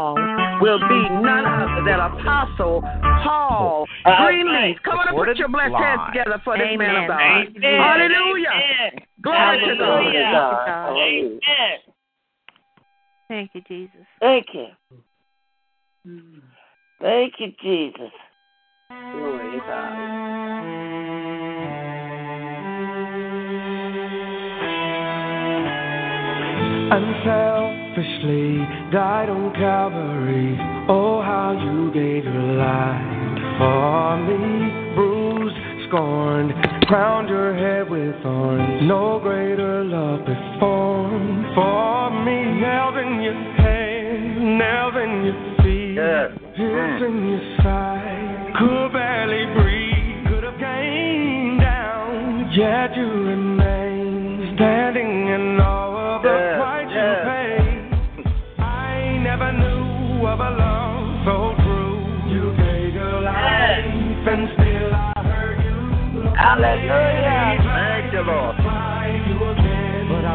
will be none other than Apostle Paul Greenleaf. Uh, Come on and put your blessed hands together for this man of God. Amen. Hallelujah. Amen. Glory Hallelujah. to God. Hallelujah. Amen. Thank you, Jesus. Thank you. Thank you, Jesus. Glory to God. Until selfishly died on Calvary. Oh, how you gave your life for me, bruised, scorned, crowned your head with thorns. No greater love before for me. Nailed in your hand, nailed in your feet, yeah. pierced in your mm. side. Could barely breathe, could have came down, yet you. Hallelujah. Thank you, Lord. But I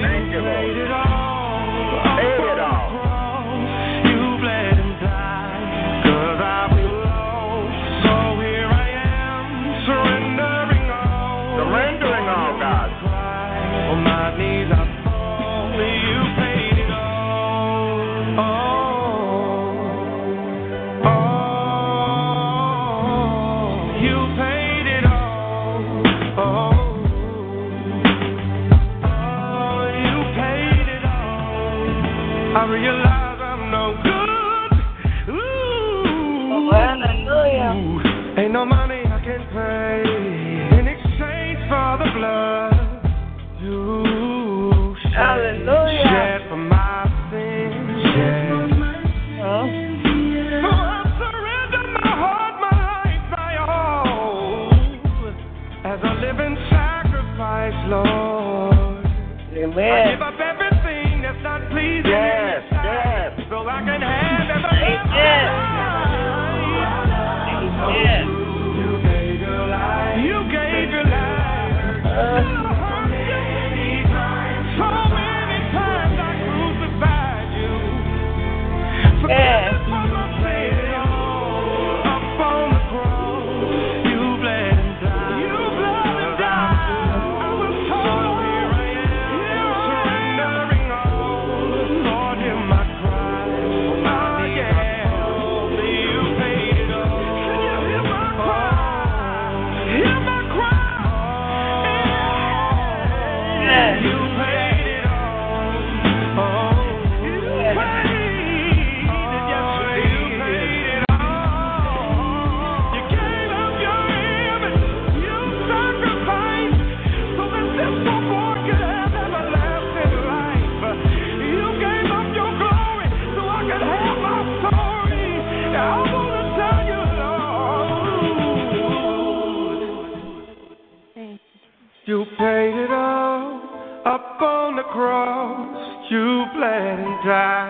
Thank you, Lord. Yes. dry.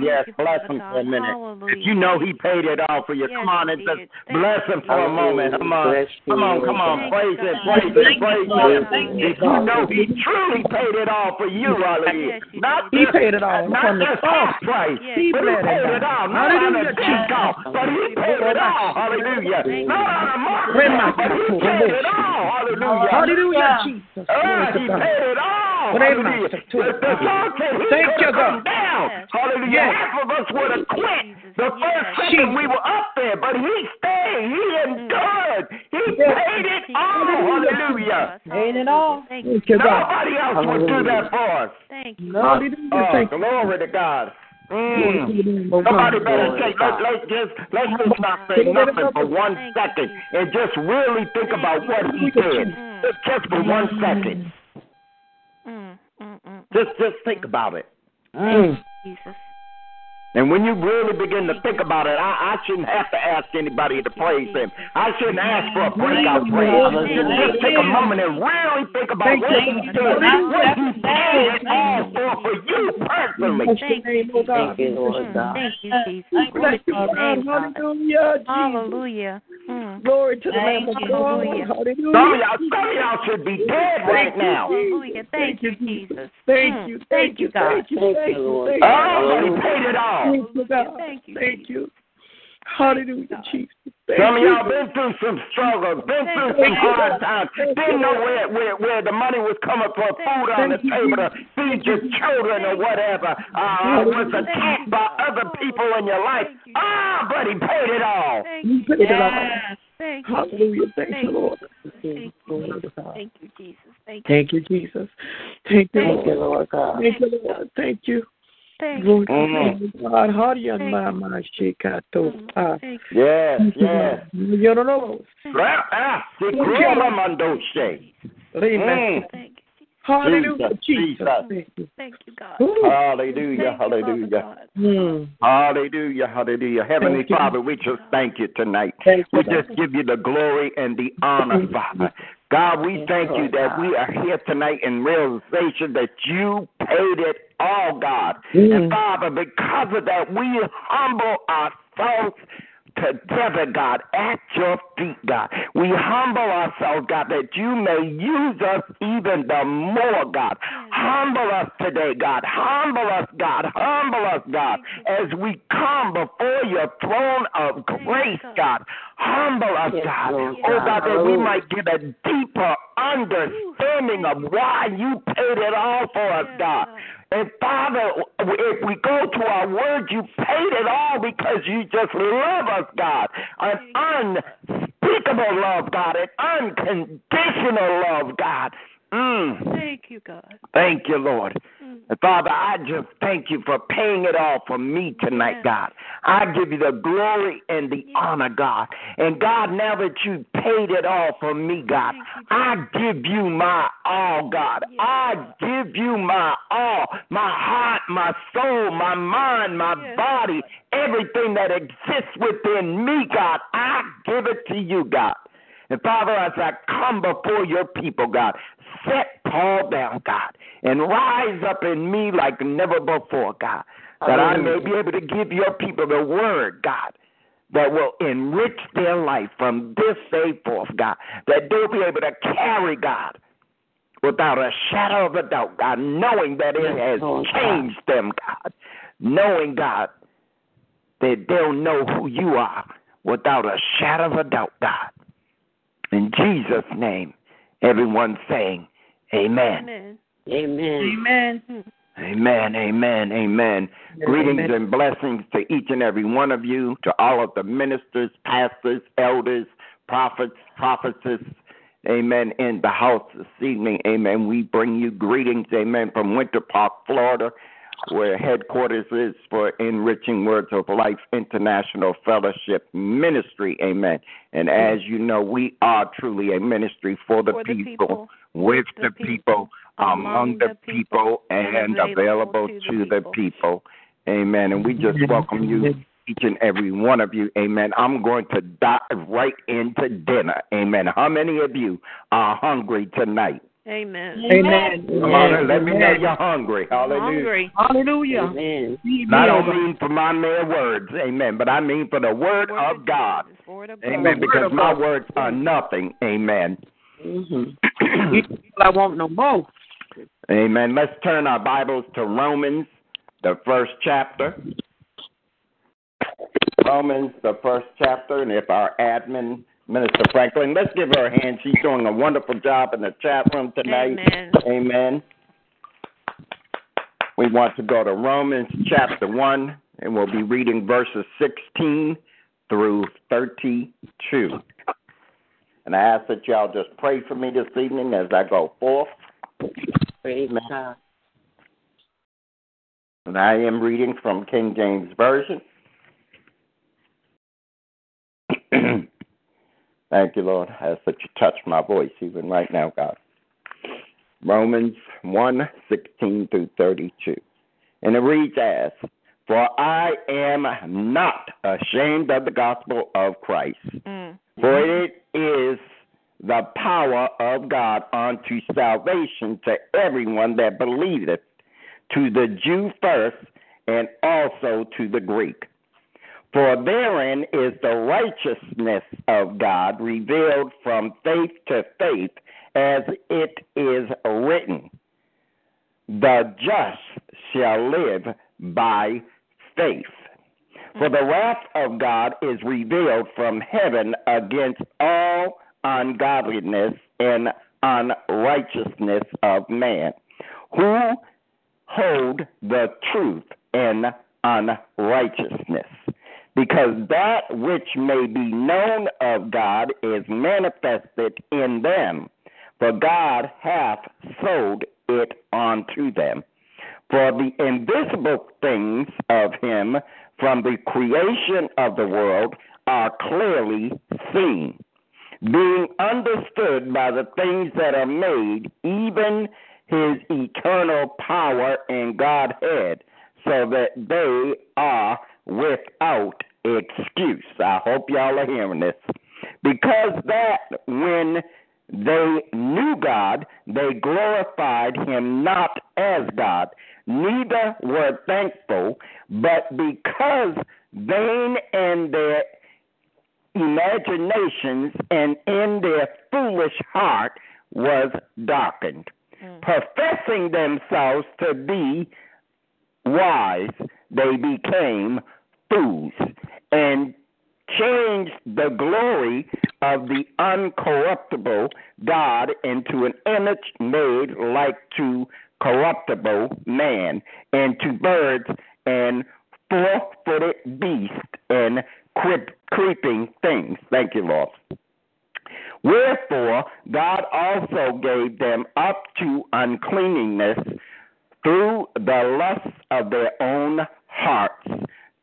Yes, Thank you, bless Father him for a minute. Hallelujah. If you know he paid it all for you, Yes, come on and just bless him for a moment. Come on, come on, come on, praise him, praise him, praise him. If you know he truly paid it all for you, hallelujah. Yes, Not. He just, paid it all not upon the just cross. half price, Yes. He but he paid it all. Not on a Hallelujah, cheap Jesus. but he paid it all. Hallelujah. Not on a market, Rema- but he paid it all. Hallelujah. Hallelujah, Jesus. Ah, he paid it all. Hallelujah. to- The, the song said he Thank could you, have come God. down. Yes. Hallelujah. Yes. Half of us would have quit Jesus. the Yes. first second we were up there, but he stayed. He endured. He paid it all. Hallelujah. Paid it all. Thank you. Thank God. Nobody else would do that for us. Thank you. Hallelujah. Oh, Thank you. glory to God. Glory Mm. to your oh Somebody better take let, let's just let's just not say nothing for one Thank second Jesus. and just really think Thank about you, what he did. Mm. Just, just for one second. Mm, mm, mm. Just just think about it. Mm. Jesus. And when you really begin to think about it, I, I shouldn't have to ask anybody to praise him. I shouldn't ask for a breakout praise. Just, just take a moment and really think about what he did, what he paid it all for for you personally. Bless your name, oh God. Thank you, Lord God. Thank you, Jesus. Bless you, God. Hallelujah. Jesus. Hallelujah. Mm. Glory to the Lamb of. God. Hallelujah. Some of y'all, some of y'all should be dead right now. Hallelujah. Thank you, Jesus. Thank Mm. you. Thank you, God. Thank you. Thank Thank you, you. Lord. Thank. Oh, he paid it all. Thank you, God. Thank you, Thank you. Hallelujah, Jesus. Thank Some of you. y'all been through some struggles, been through some hard times, didn't know where, where, where the money was coming for food on the table to feed your children or whatever. Uh, was attacked by other people in your life. Ah, but he paid it all. Thank You you. paid it all. Thank you. Hallelujah. Thank Thank you, Lord. Thank you, to Jesus. God. Thank you, Jesus. Thank you. Thank you, Jesus. Thank you, Thank you, Lord. Lord God. Thank you, Lord. Thank you. Thank Glory you. to. Hallelujah. Thank Mama Shikato. Thank you. Yes, yes. Lord. You don't know. Well, ah, Sikrola Mandoshe. Amen. Mm. Thank you. Hallelujah, Jesus, Jesus. Jesus. Thank you. God. Ooh. Hallelujah, Thank you, hallelujah. God. Mm. Hallelujah, hallelujah. Heavenly Thank you. Father, we just thank you tonight. Thank We you, God. just give you the glory and the honor, Father. God, we thank you that we are here tonight in realization that you paid it all, God. And Mm. Father, because of that, we humble ourselves together, God, at your feet, God. We humble ourselves, God, that you may use us even the more, God. Humble us today, God. Humble us, God. Humble us, God, as we come before your throne of grace, God. Humble us, God. Oh, God. God, that we might get a deeper understanding of why you paid it all for us, God. And Father, if we go to our word, you paid it all because you just love us, God. An unspeakable love, God. An unconditional love, God. Mm. Thank you, God. Thank you, Lord. Mm. Father, I just thank you for paying it all for me tonight, Yes. God. I give you the glory and the honor, God. And God, now that you paid it all for me, God, you, I give you my all, God. Yes. I give you my all, my heart, my soul, my mind, my Yes. body, everything that exists within me, God. I give it to you, God. And Father, as I come before your people, God, set Paul down, God, and rise up in me like never before, God, that I may be able to give your people the word, God, that will enrich their life from this day forth, God, that they'll be able to carry, God, without a shadow of a doubt, God, knowing that it has changed them, God, knowing, God, that they'll know who you are without a shadow of a doubt, God. In Jesus' name, everyone saying, Amen. Amen. Amen. Mm. Amen, amen, amen. Greetings Amen. and blessings to each and every one of you, to all of the ministers, pastors, elders, prophets, prophetesses, amen, in the house this evening, amen. We bring you greetings, amen, from Winter Park, Florida, where headquarters is for Enriching Words of Life International Fellowship Ministry, amen. And as you know, we are truly a ministry for the, For the people, people, with the people, people, um, among the people, and available to the people. Amen. And we just welcome you, each and every one of you. Amen. I'm going to dive right into dinner. Amen. How many of you are hungry tonight? Amen. Amen. Come on and let me know you're hungry. Hallelujah. hungry. Hallelujah. Amen. And I don't mean for my mere words, amen, but I mean for the word of God. Word of Amen. God. Because my words are nothing. Amen. Mm-hmm. I want no more. Amen. Let's turn our Bibles to Romans, the first chapter. Romans, the first chapter, and if our admin, Minister Franklin, let's give her a hand. She's doing a wonderful job in the chat room tonight. Amen. Amen. We want to go to Romans chapter 1, and we'll be reading verses 16 through 32. And I ask that y'all just pray for me this evening as I go forth. Praise God. And I am reading from King James Version. Thank you, Lord. I ask that you touch my voice even right now, God. Romans 1 16 through 32. And it reads as For I am not ashamed of the gospel of Christ, Mm. for it is the power of God unto salvation to everyone that believeth, to the Jew first, and also to the Greek. For therein is the righteousness of God revealed from faith to faith, as it is written, The just shall live by faith. For the wrath of God is revealed from heaven against all ungodliness and unrighteousness of man, who hold the truth in unrighteousness. Because that which may be known of God is manifested in them, for God hath sold it unto them. For the invisible things of him from the creation of the world are clearly seen, being understood by the things that are made, even his eternal power and Godhead, so that they are without excuse. I hope y'all are hearing this. Because that when they knew God, they glorified him not as God, neither were thankful, but because vain in their imaginations and in their foolish heart was darkened, mm. professing themselves to be wise, they became fools and changed the glory of the uncorruptible God into an image made like to corruptible man, and to birds and four footed beasts and creep, creeping things. Thank you, Lord. Wherefore, God also gave them up to uncleanness through the lusts of their own hearts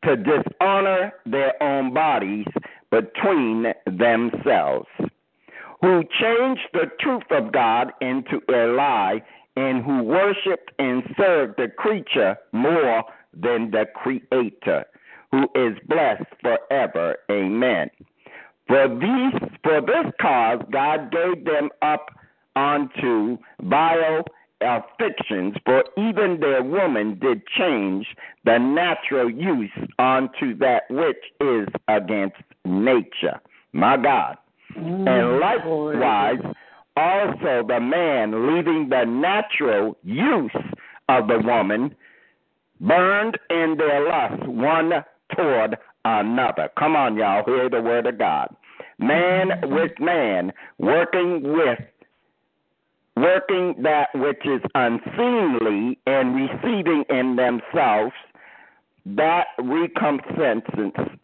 to dishonor their own bodies between themselves, who changed the truth of God into a lie, and who worshiped and served the creature more than the Creator, who is blessed forever. Amen. For these, for this cause, God gave them up unto vile afflictions, for even their woman did change the natural use unto that which is against nature. My God. and likewise, also the man, leaving the natural use of the woman, burned in their lust one toward another. Come on, y'all, hear the word of God. Man with man, working with working that which is unseemly and receiving in themselves that recompense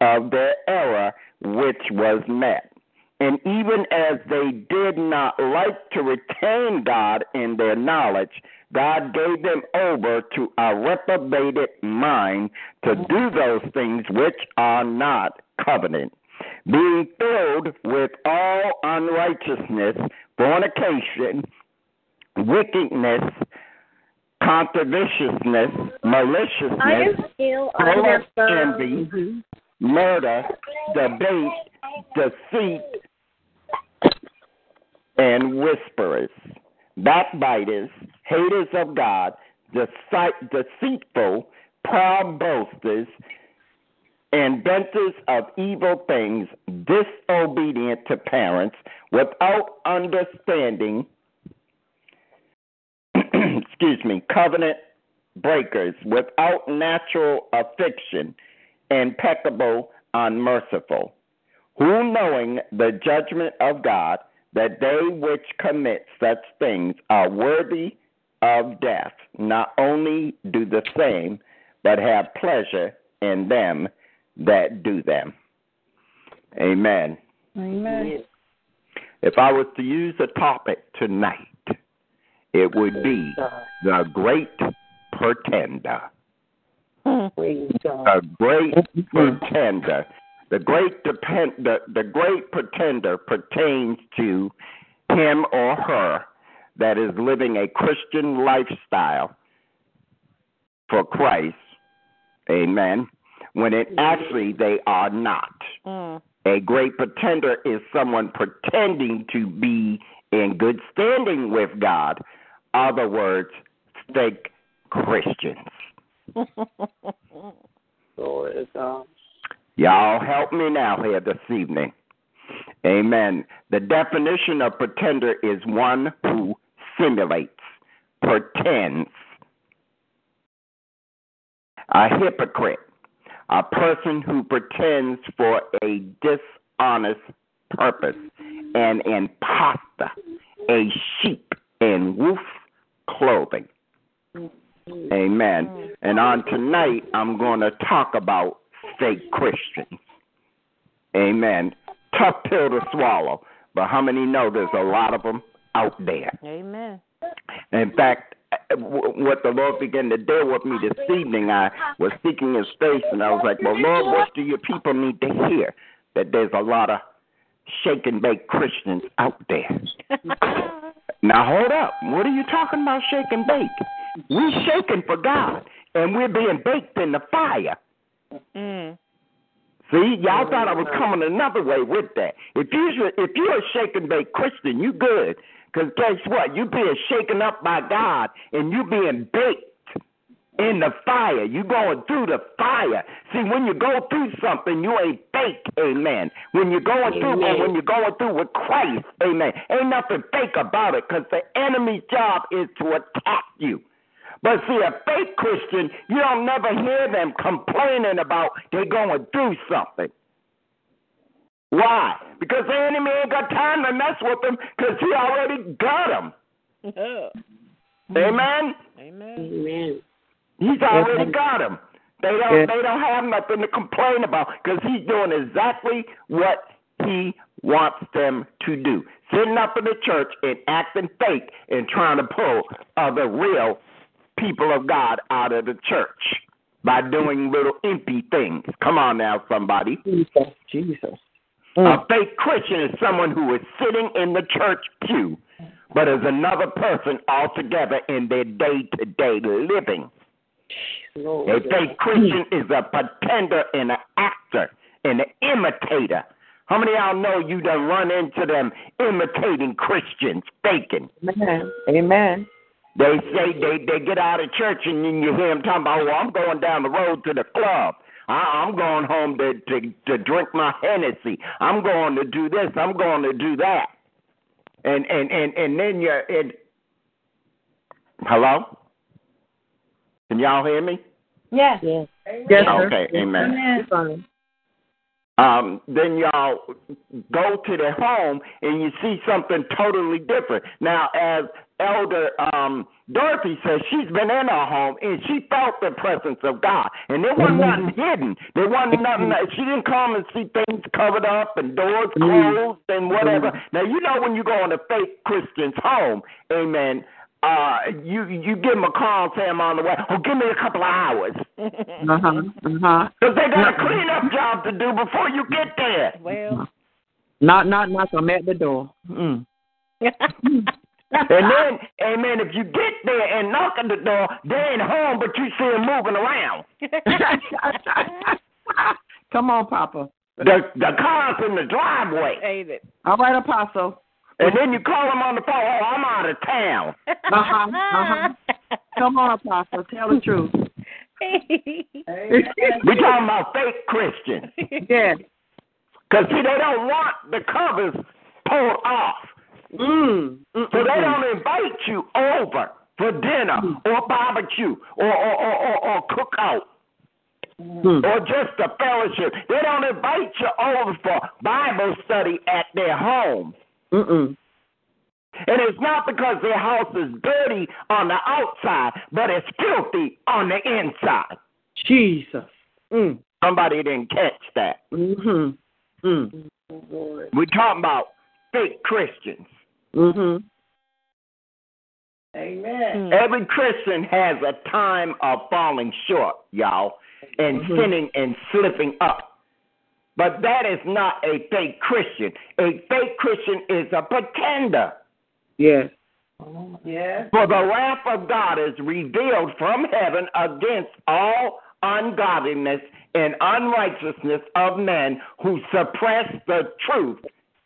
of their error which was met. And even as they did not like to retain God in their knowledge, God gave them over to a reprobated mind to do those things which are not covenant, being filled with all unrighteousness, fornication, wickedness, controversiousness, maliciousness, of envy, murder, debate, deceit, and whisperers, backbiters, haters of God, deci- deceitful, proud boasters, inventors of evil things, disobedient to parents, without understanding, excuse me, covenant breakers, without natural affection, impeccable, unmerciful, who knowing the judgment of God, that they which commit such things are worthy of death, not only do the same, but have pleasure in them that do them. Amen. Amen. If I was to use a topic tonight, it would be the great pretender. Praise The great pretender. The great depend the, the great pretender pertains to him or her that is living a Christian lifestyle for Christ. Amen. When it actually they are not. Mm. A great pretender is someone pretending to be in good standing with God. Other words, fake Christians. God. Um, Y'all help me now here this evening. Amen. The definition of pretender is one who simulates, pretends. A hypocrite, a person who pretends for a dishonest purpose, an impostor, a sheep in wolf clothing. Amen. And on tonight, I'm going to talk about fake Christians. Amen. Tough pill to swallow, but how many know there's a lot of them out there? Amen. In fact, what the Lord began to deal with me this evening, I was seeking His face, and I was like, "Well, Lord, what do your people need to hear? That there's a lot of shake and bake Christians out there." now hold up, what are you talking about? Shake and bake? We shaking for God, and we're being baked in the fire. Mm. See, y'all thought I was coming another way with that. If you if you're a shake and bake Christian, you good. Because guess what? You being shaken up by God, and you being baked in the fire. You're going through the fire. See, when you go through something, you ain't fake. Amen. When you're going through, or when you're going through with Christ, Amen. Ain't nothing fake about it, because the enemy's job is to attack you. But see, a fake Christian, you don't never hear them complaining about they're going through something. Why? Because the enemy ain't got time to mess with them because he already got them. Amen? Amen. Amen. He's already got them. They don't. They don't have nothing to complain about because he's doing exactly what he wants them to do. Sitting up in the church and acting fake and trying to pull other real people of God out of the church by doing little impy things. Come on now, somebody. Jesus. Jesus. A mm. fake Christian is someone who is sitting in the church pew, but is another person altogether in their day to day living. Lord fake Christian is a pretender and an actor and an imitator. How many of y'all know you done run into them imitating Christians, faking? Amen. Amen. They say they they get out of church and then you hear them talking about, well, I'm going down the road to the club. I, I'm going home to, to to drink my Hennessy. I'm going to do this. I'm going to do that. And and and and then you're in. Hello. Can y'all hear me? Yes. Yes. Yes. Okay, amen. It's fine. um, then y'all go to their home and you see something totally different. Now, as Elder um, Dorothy says, she's been in her home and she felt the presence of God, and there wasn't nothing hidden. There wasn't nothing. She didn't come and see things covered up and doors closed and whatever. Now, you know when you go in a fake Christian's home, Amen. Uh, you you give them a call and say I'm on the way. Oh, give me a couple of hours. Uh huh. Uh huh. Because they got a cleanup job to do before you get there. Well. Not not knock. I'm at the door. Mm. And then, amen, if you get there and knock on the door, they ain't home, but you see them moving around. Come on, Papa. The the car's in the driveway. Ain't it? All right, Apostle. And then you call them on the phone, oh, I'm out of town. Uh-huh, uh-huh. Come on, Apostle. Tell the truth. we talking about fake Christians. yeah. Because, see, they don't want the covers pulled off. Mm. So they don't invite you over for dinner or barbecue or, or, or, or, or cookout Mm. or just a fellowship. They don't invite you over for Bible study at their home. Mm-mm. And it's not because their house is dirty on the outside, but it's filthy on the inside. Jesus. Mm. Somebody didn't catch that. Mm-hmm. Mm. We're talking about fake Christians. Mm-hmm. Amen. Every Christian has a time of falling short, y'all, and Mhm. sinning and slipping up. But that is not a fake Christian. A fake Christian is a pretender. Yes. Yes. For the wrath of God is revealed from heaven against all ungodliness and unrighteousness of men who suppress the truth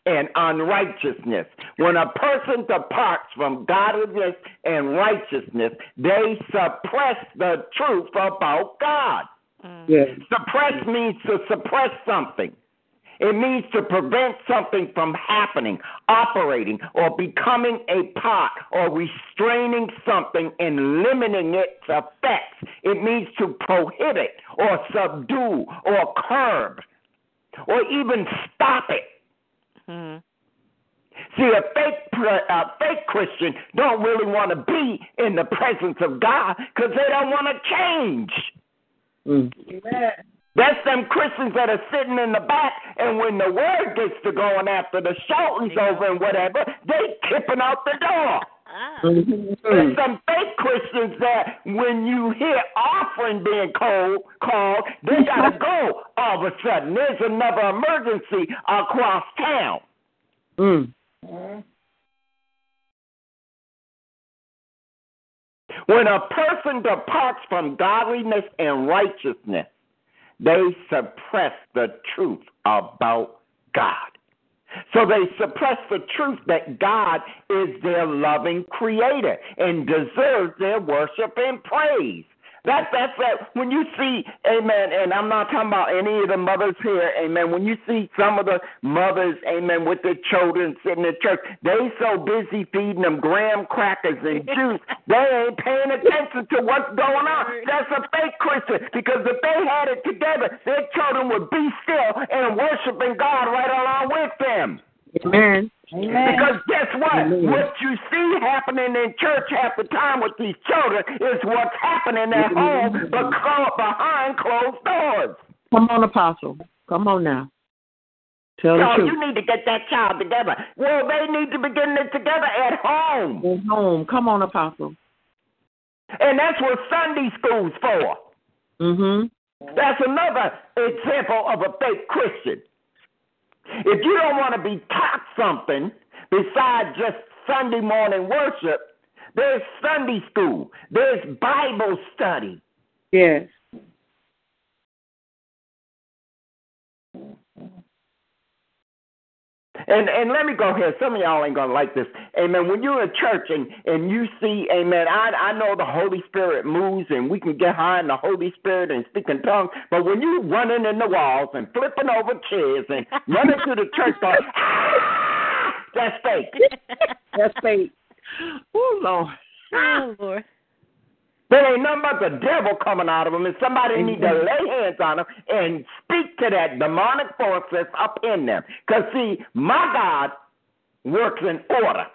and unrighteousness. When a person departs from godliness and righteousness, they suppress the truth about God. Suppress means to suppress something. It means to prevent something from happening, operating, or becoming a part, or restraining something and limiting its effects. It means to prohibit, or subdue, or curb, or even stop it. Mm-hmm. See, a fake a fake Christian don't really want to be in the presence of God because they don't want to change. Mm. Amen. That's them Christians that are sitting in the back, and when the word gets to going after the shoutings over and whatever, they kipping out the door. Mm-hmm. There's some fake Christians that when you hear offering being called, called, they gotta go all of a sudden. There's another emergency across town. Mm. When a person departs from godliness and righteousness, they suppress the truth about God. So they suppress the truth that God is their loving creator and deserves their worship and praise. That that's that when you see, amen, and I'm not talking about any of the mothers here, amen. When you see some of the mothers, amen, with their children sitting in church, they so busy feeding them graham crackers and juice, they ain't paying attention to what's going on. That's a fake Christian because if they had it together, their children would be still and worshiping God right along with them. Amen. Because guess what? Amen. What you see happening in church half the time with these children is what's happening at home, but caught behind closed doors. Come on, Apostle. Come on now. Tell the So truth. you need to get that child together. Well, they need to be getting it together at home. At home. Come on, Apostle. And that's what Sunday school's for. Mm-hmm. That's another example of a fake Christian. If you don't want to be taught something besides just Sunday morning worship, there's Sunday school, there's Bible study. Yes. And and let me go here. Some of y'all ain't gonna like this. Amen. When you're in church and and you see, Amen. I I know the Holy Spirit moves and we can get high in the Holy Spirit and speak in tongues. But when you running in the walls and flipping over chairs and running through the church, going, ah, that's fake. That's fake. Oh, Lord. Oh, Lord. There ain't nothing but the devil coming out of them, and somebody need to lay hands on them and speak to that demonic force that's up in them. Because, see, my God works in order.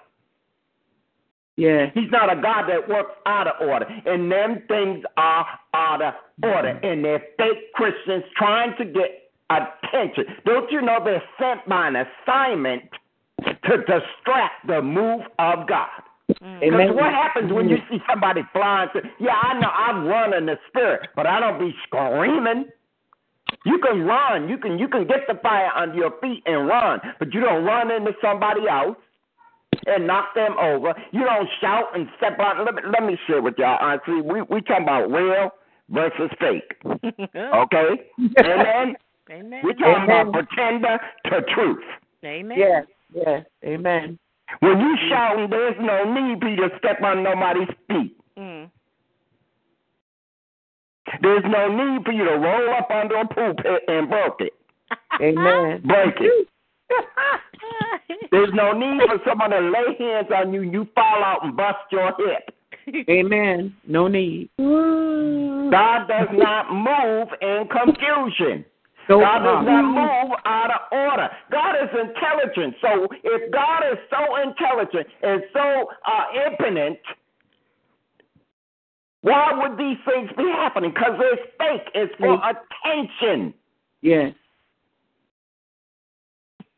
Yeah. He's not a God that works out of order. And them things are out of order. Mm-hmm. And they're fake Christians trying to get attention. Don't you know they're sent by an assignment to distract the move of God? Mm. Because Amen. what happens when you mm. see somebody flying? To, yeah, I know I run in the spirit, but I don't be screaming. You can run. You can you can get the fire under your feet and run, but you don't run into somebody else and knock them over. You don't shout and step out. Let me, let me share with y'all. Honestly, we we talking about real versus fake. Okay, amen. Amen. We talking Amen. about pretender to truth. Amen. Yes. Yes. Amen. When you shouting, there's no need for you to step on nobody's feet. Mm. There's no need for you to roll up under a pulpit and break it. Amen. Break it. There's no need for someone to lay hands on you. You fall out and bust your hip. Amen. No need. God does not move in confusion. So, God does uh, not move out of order. God is intelligent. So if God is so intelligent and so uh, infinite, why would these things be happening? Because it's fake. It's for attention. Yes.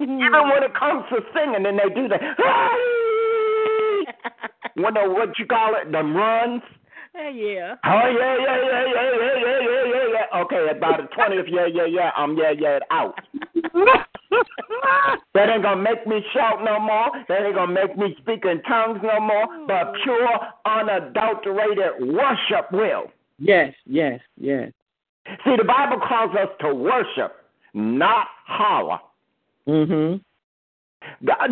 Even when it comes to singing, and they do that. what the what you call it? The runs. Yeah. Oh yeah, yeah, yeah, yeah, yeah, yeah, yeah, yeah, yeah. Okay, about the twentieth, yeah, yeah, yeah. I'm yeah, yeah, out. that ain't gonna make me shout no more. That ain't gonna make me speak in tongues no more. But pure, unadulterated worship will. Yes, yes, yes. See, the Bible calls us to worship, not holler. Mm Mhm. God,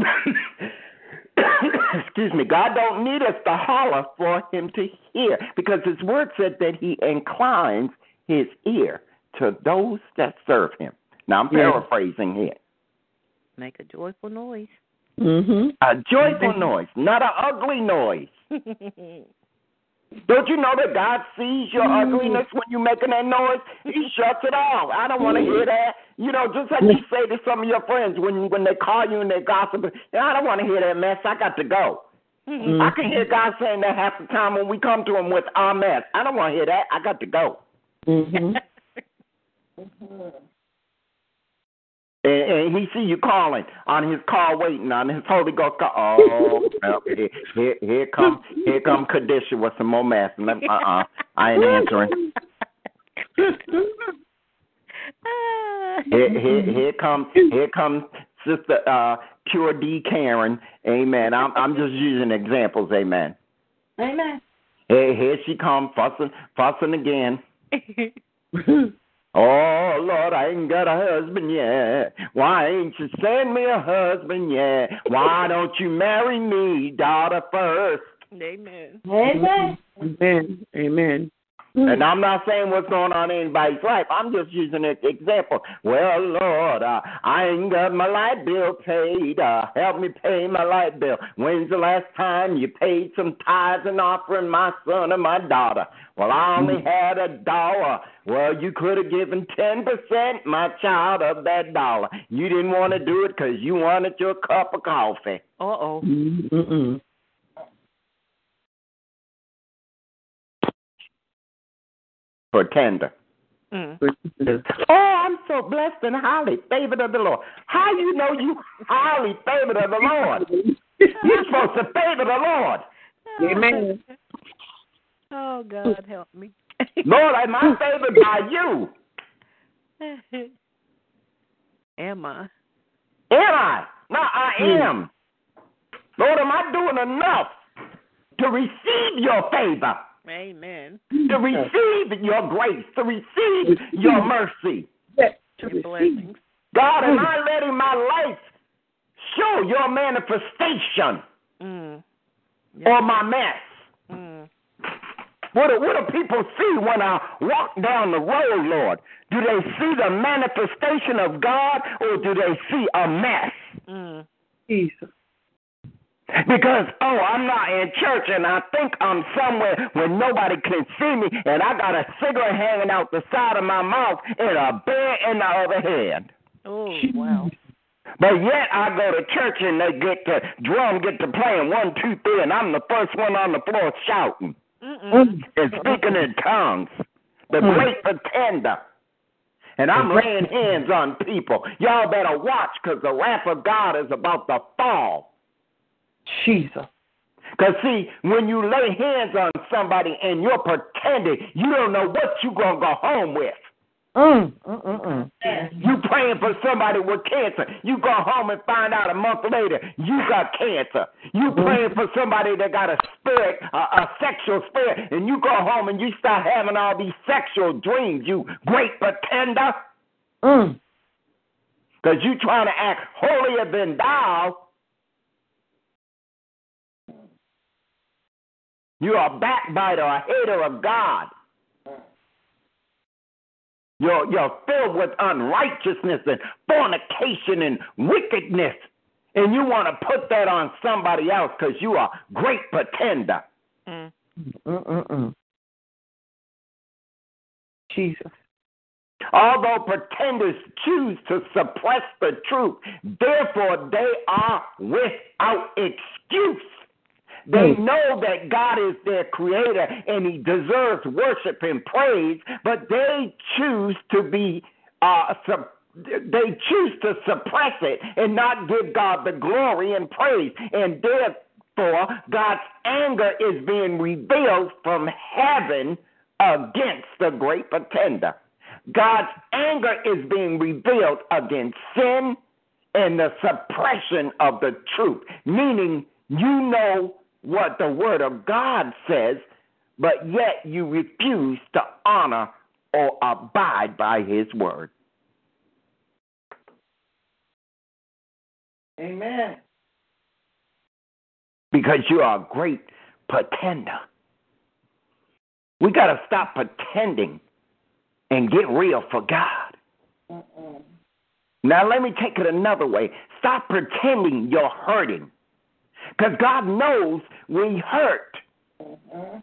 excuse me, God don't need us to holler for him to hear because his word said that he inclines his ear to those that serve him. Now I'm Yeah. paraphrasing here. Make a joyful noise. Mm-hmm. A joyful noise, not an ugly noise. Don't you know that God sees your mm. ugliness when you're making that noise? He shuts it off. I don't want to hear mm. that. You know, just like you say to some of your friends when when they call you and they gossip, I don't want to hear that mess. I got to go. Mm. I can hear God saying that half the time when we come to Him with our mess. I don't want to hear that. I got to go. Mhm. And, and he see you calling on his call, waiting on his Holy Ghost call. Oh, well, here, here, come, here come Kadisha with some more mess. Uh, uh, I ain't answering. Here, here, here come, here comes Sister uh, Pure D Karen. Amen. I'm, I'm just using examples. Amen. Amen. Here, here she come, fussing, fussing again. Oh Lord, I ain't got a husband yet. Why ain't you send me a husband yet? Why don't you marry me, daughter, first? Amen. Amen. Amen. Amen. And I'm not saying what's going on in anybody's life. I'm just using an example. Well, Lord, uh, I ain't got my light bill paid. Uh, help me pay my light bill. When's the last time you paid some tithes and offering, my son or my daughter? Well, I only had a dollar. Well, you could have given 10%, my child, of that dollar. You didn't want to do it because you wanted your cup of coffee. Uh oh. Mm-mm. Pretender. Mm. Oh, I'm so blessed and highly favored of the Lord. How you know you highly favored of the Lord? You're supposed to favor the Lord. Amen. Oh God, help me. Lord, am I favored by you? Am I? Am I? No, I am. Lord, am I doing enough to receive your favor, Amen. to receive your grace, to receive your mercy? Yes. To Your blessings. God, am I letting my life show your manifestation Mm. or my mess? Mm. What do, what do people see when I walk down the road, Lord? Do they see the manifestation of God or do they see a mess? Mm. Jesus. Because, oh, I'm not in church and I think I'm somewhere where nobody can see me and I got a cigarette hanging out the side of my mouth and a bear in the other hand. Oh wow. But yet I go to church and they get the drum get to playing one, two, three, and I'm the first one on the floor shouting Mm-mm. and speaking in tongues. The great pretender. And I'm laying hands on people. Y'all better watch because the wrath of God is about to fall. Jesus. Because, see, when you lay hands on somebody and you're pretending, you don't know what you're going to go home with. Mm. Mm-mm. You praying for somebody with cancer. You go home and find out a month later you got cancer. You praying for somebody that got a spirit, a, a sexual spirit, and you go home and you start having all these sexual dreams. You great pretender, Mm. because you trying to act holier than thou. You are a backbiter, a hater of God. You're, you're filled with unrighteousness and fornication and wickedness. And you want to put that on somebody else because you are a great pretender. Mm. Mm-mm-mm. Jesus. Although pretenders choose to suppress the truth, therefore they are without excuse. They Hmm. know that God is their creator and he deserves worship and praise, but they choose to be uh, sup- they choose to suppress it and not give God the glory and praise. And therefore, God's anger is being revealed from heaven against the great pretender. God's anger is being revealed against sin and the suppression of the truth, meaning you know what the Word of God says, but yet you refuse to honor or abide by His Word. Amen. Because you are a great pretender. We got to stop pretending and get real for God. Mm-mm. Now, let me take it another way. Stop pretending you're hurting. Because God knows we hurt. Mm-hmm.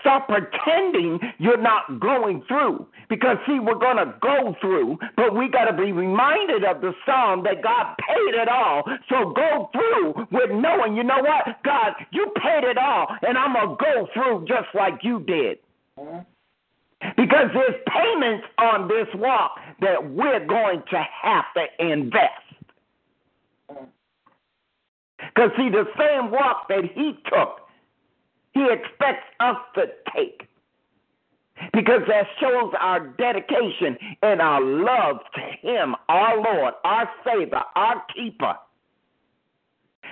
Stop pretending you're not going through. Because, see, we're going to go through, but we got to be reminded of the psalm that God paid it all. So go through with knowing, you know what? God, you paid it all, and I'm going to go through just like you did. Because there's payments on this walk that we're going to have to invest. Because, see, the same walk that he took, he expects us to take. Because that shows our dedication and our love to him, our Lord, our Savior, our keeper.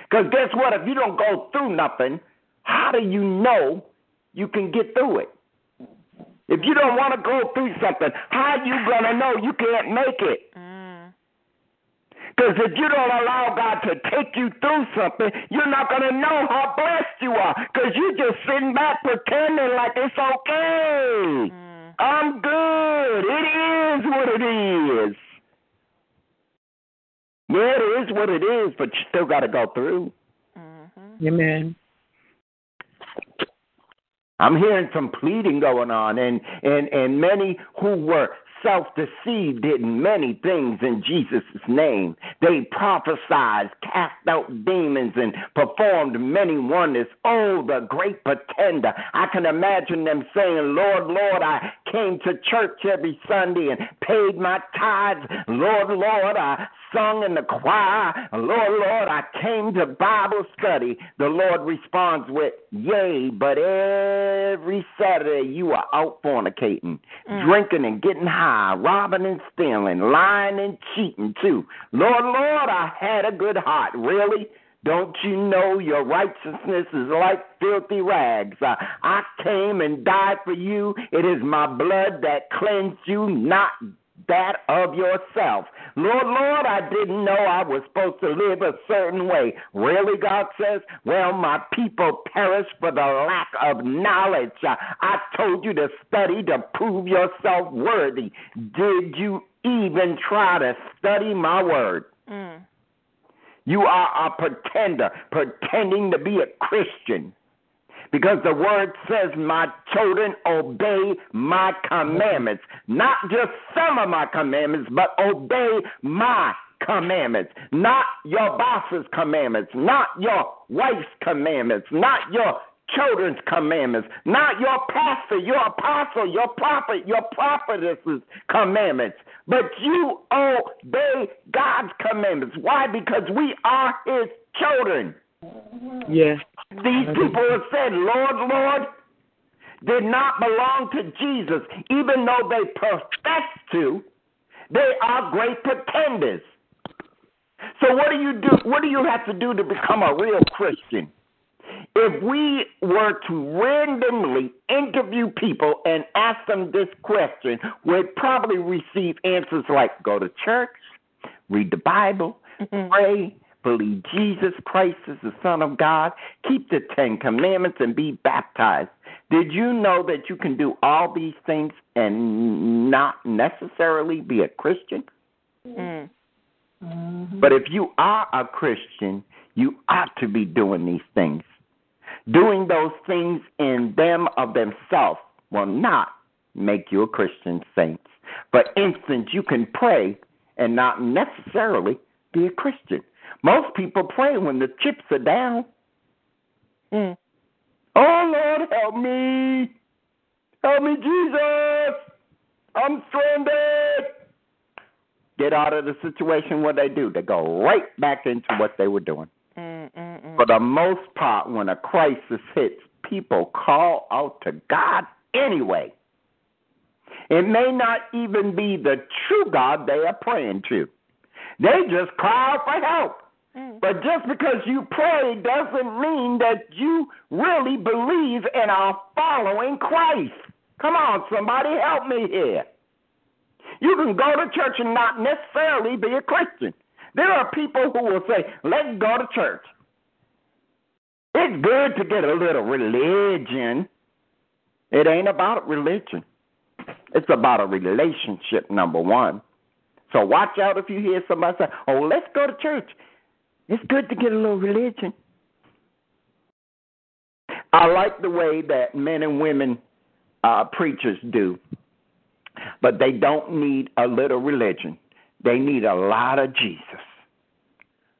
Because guess what? If you don't go through nothing, how do you know you can get through it? If you don't want to go through something, how are you going to know you can't make it? Mm. Because if you don't allow God to take you through something, you're not going to know how blessed you are. Because you're just sitting back pretending like it's okay. Mm. I'm good. It is what it is. Yeah, it is what it is, but you still got to go through. Mm-hmm. Amen. I'm hearing some pleading going on, and and and many who were self-deceived did many things in Jesus' name. They prophesied, cast out demons, and performed many wonders. Oh, the great pretender! I can imagine them saying, "Lord, Lord, I came to church every Sunday and paid my tithes. Lord, Lord, I sung in the choir. Lord, Lord, I came to Bible study. The Lord responds with, Yea, but every Saturday you are out fornicating, Mm. drinking and getting high, robbing and stealing, lying and cheating too. Lord, Lord, I had a good heart. Really? Don't you know your righteousness is like filthy rags? Uh, I came and died for you. It is my blood that cleansed you, not that of yourself. Lord, Lord, I didn't know I was supposed to live a certain way. Really, God says? Well, my people perish for the lack of knowledge. I told you to study to prove yourself worthy. Did you even try to study my word? Mm. You are a pretender, pretending to be a Christian. Because the word says, My children, obey my commandments. Not just some of my commandments, but obey my commandments. Not your boss's commandments. Not your wife's commandments. Not your children's commandments. Not your pastor, your apostle, your prophet, your prophetess's commandments. But you obey God's commandments. Why? Because we are his children. Yes. These people have said, Lord, Lord, did not belong to Jesus, even though they profess to. They are great pretenders. So what do you do? What do you have to do to become a real Christian? If we were to randomly interview people and ask them this question, we'd probably receive answers like go to church, read the Bible, Mhm. pray, believe Jesus Christ is the Son of God, keep the Ten Commandments, and be baptized. Did you know that you can do all these things and not necessarily be a Christian? Mm. Mhm. But if you are a Christian, you ought to be doing these things. Doing those things in them of themselves will not make you a Christian, saints. For instance, you can pray and not necessarily be a Christian. Most people pray when the chips are down. Mm. Oh Lord, help me. Help me, Jesus. I'm stranded. Get out of the situation what they do. They go right back into what they were doing. Mm, mm, mm. For the most part, when a crisis hits, people call out to God anyway. It may not even be the true God they are praying to. They just cry out for help. But just because you pray doesn't mean that you really believe and are following Christ. Come on, somebody help me here. You can go to church and not necessarily be a Christian. There are people who will say, let's go to church. It's good to get a little religion. It ain't about religion. It's about a relationship, number one. So watch out if you hear somebody say, oh, let's go to church. It's good to get a little religion. I like the way that men and women uh, preachers do, but they don't need a little religion. They need a lot of Jesus.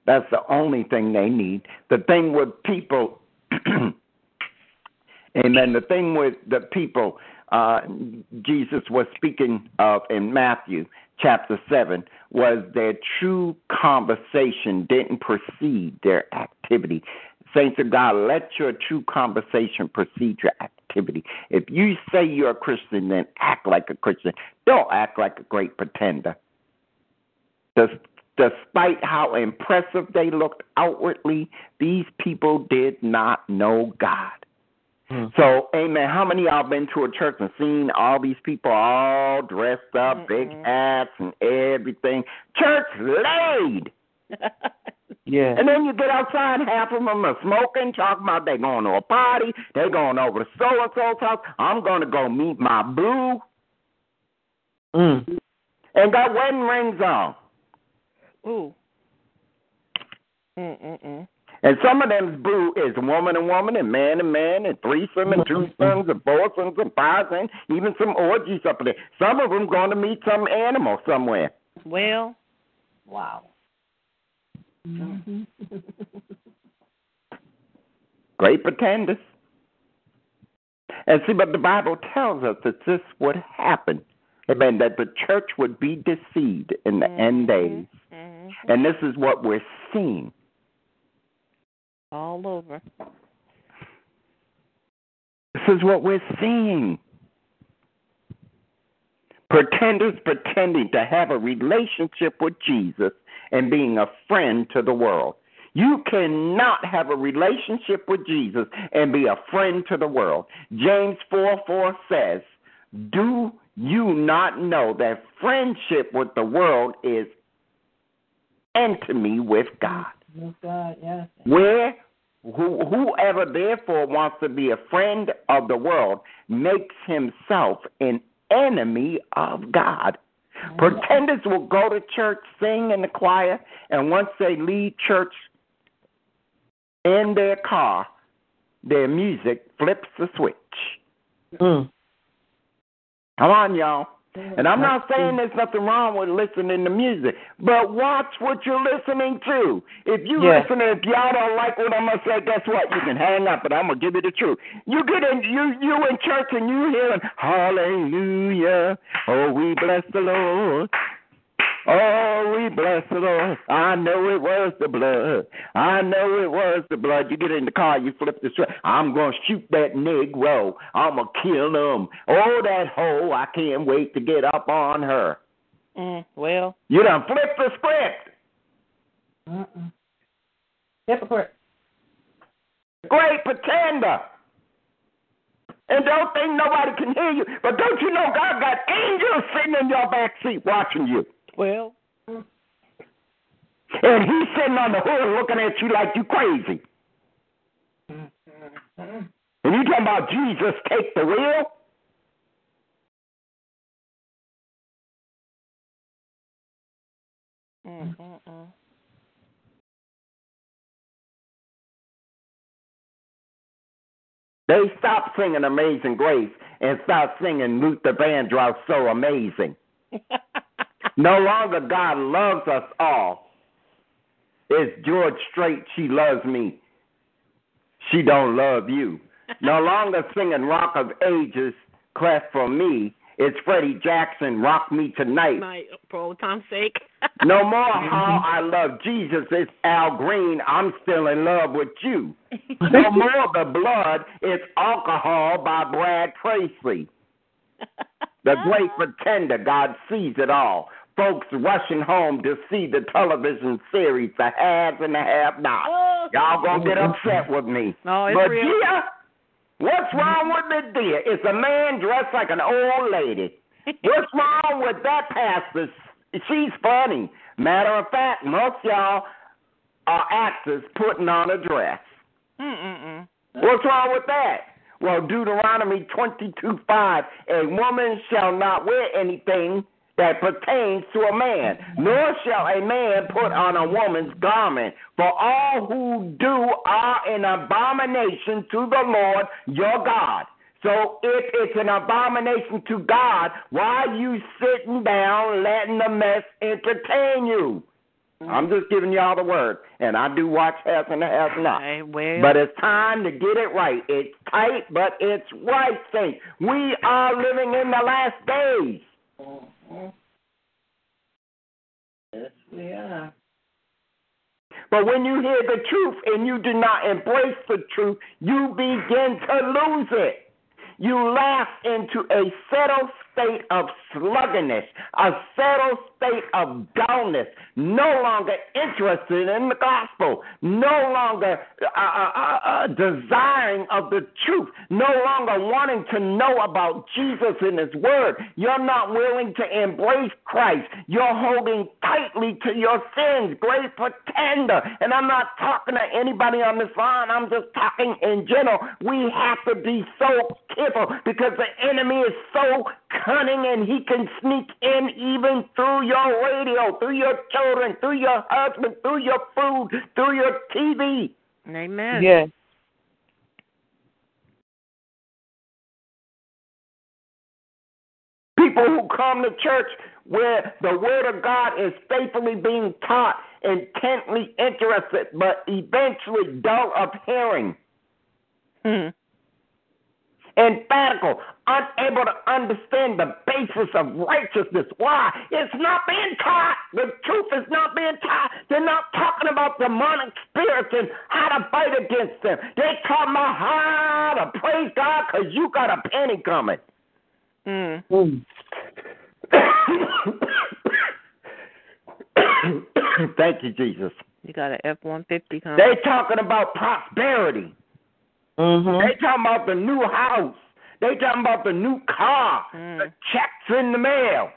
That's the only thing they need. The thing with people, amen, the thing with the people uh, Jesus was speaking of in Matthew chapter 7 was their true conversation didn't precede their activity. Saints of God, let your true conversation precede your activity. If you say you're a Christian, then act like a Christian. Don't act like a great pretender. Despite how impressive they looked outwardly, these people did not know God. Hmm. So, amen. How many of y'all been to a church and seen all these people all dressed up, big Mm-mm. hats and everything? Church laid. Yeah. And then you get outside, half of them are smoking, talking about they going to a party, they going over to so and so's house. I'm going to go meet my boo, Mm. and got wedding rings on. Ooh. Mm, mm, mm. And some of them's boo is woman and woman and man and man and threesome and two sons and four sons and five sons, even some orgies up there. Some of them going to meet some animal somewhere. Well, Wow. Mhm. Great pretenders. And see, but the Bible tells us that this would happen. Amen. That the church would be deceived in the end days. mhm. And this is what we're seeing. All over. This is what we're seeing. Pretenders pretending to have a relationship with Jesus and being a friend to the world. You cannot have a relationship with Jesus and be a friend to the world. James 4 4 says, Do you not know that friendship with the world is enmity with God? Yes, God, yes. Where who, whoever therefore wants to be a friend of the world makes himself an enemy of God. Pretenders will go to church, sing in the choir, and once they leave church in their car, their music flips the switch. Mm. Come on, y'all. And I'm not saying there's nothing wrong with listening to music, but watch what you're listening to. If you Yeah. listen, if y'all don't like what I'm gonna say, guess what? You can hang up, but I'm gonna give you the truth. You get in, you you in church and you hearing Hallelujah, oh we bless the Lord. Oh, we bless the Lord. I know it was the blood. I know it was the blood. You get in the car, you flip the switch. I'm going to shoot that Negro. I'm going to kill him. Oh, that hoe. I can't wait to get up on her. Mm, well, You done flip the script. Mm-mm. Hypocrite. Great pretender. And don't think nobody can hear you. But don't you know God got angels sitting in your back seat watching you? Well. And he's sitting on the hood looking at you like you're crazy. And you talking about Jesus take the wheel? Mm-mm-mm. They stopped singing Amazing Grace and start singing Luther Vandross so amazing. no longer God loves us all. It's George Strait, she loves me. She don't love you. No longer singing Rock of Ages, Cleft for me. It's Freddie Jackson, Rock Me Tonight. My, for old time's sake. No more How I Love Jesus. It's Al Green. I'm still in love with you. No more The Blood. It's Alcohol by Brad Tracy. The Great Pretender. God sees it all. Folks rushing home to see the television series, The Haves and the Have Not. Oh. Y'all gonna get oh, upset with me. No, it's but real. dear, what's mm-hmm. wrong with it, dear? It's a man dressed like an old lady. What's wrong with that pastor? She's funny. Matter of fact, most y'all are actors putting on a dress. Mm-mm-mm. What's wrong with that? Well, Deuteronomy 22 5, a woman shall not wear anything that pertains to a man, nor shall a man put on a woman's garment. For all who do are an abomination to the Lord your God. So if it's an abomination to God, why are you sitting down letting the mess entertain you? I'm just giving y'all the word, and I do watch has and has not. But it's time to get it right. It's tight, but it's right, saints. We are living in the last days. Yes, we are. But when you hear the truth and you do not embrace the truth, you begin to lose it. You lapse into a settled state of sluggardness, a settled state of dullness, no longer interested in the gospel, no longer uh, uh, uh, uh, desiring of the truth, no longer wanting to know about Jesus and His Word. You're not willing to embrace Christ. You're holding tightly to your sins, great pretender. And I'm not talking to anybody on this line, I'm just talking in general. We have to be so careful because the enemy is so cunning and he can sneak in even through your radio, through your children, through your husband, through your food, through your TV. amen. Yes. People who come to church where the Word of God is faithfully being taught, intently interested, but eventually dull of hearing. Hmm. Emphatical, unable to understand the basis of righteousness. Why? It's not being taught. The truth is not being taught. They're not talking about demonic spirits and how to fight against them. They're talking about how to praise God because you got a penny coming. Hmm. Mm. Thank you, Jesus. You got an F one fifty coming. They talking about prosperity. Mm-hmm. They talking about the new house. They talking about the new car. Mm. The checks in the mail.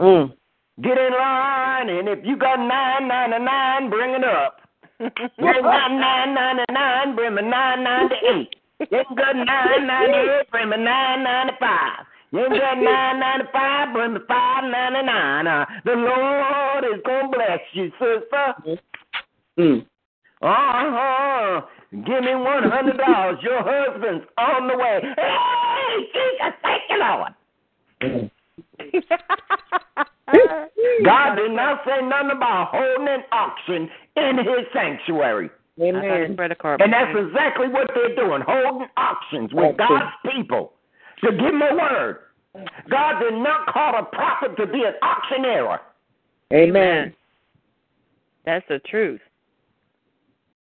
Mm. Get in line, and if you got nine ninety nine, bring it up. You ain't got nine ninety nine, bring me nine ninety eight. You ain't got nine ninety eight, bring me nine ninety five. You ain't got nine ninety five, bring me five ninety nine. Uh, the Lord is gonna bless you, sister. Mm. Uh-huh. Give me one hundred dollars. Your husband's on the way. Hey, Jesus, thank you, Lord. God did not say nothing about holding an auction in his sanctuary. I got a Amen. And that's exactly what they're doing, holding auctions with God's people to give them a word. God did not call a prophet to be an auctioneer. Amen. That's the truth.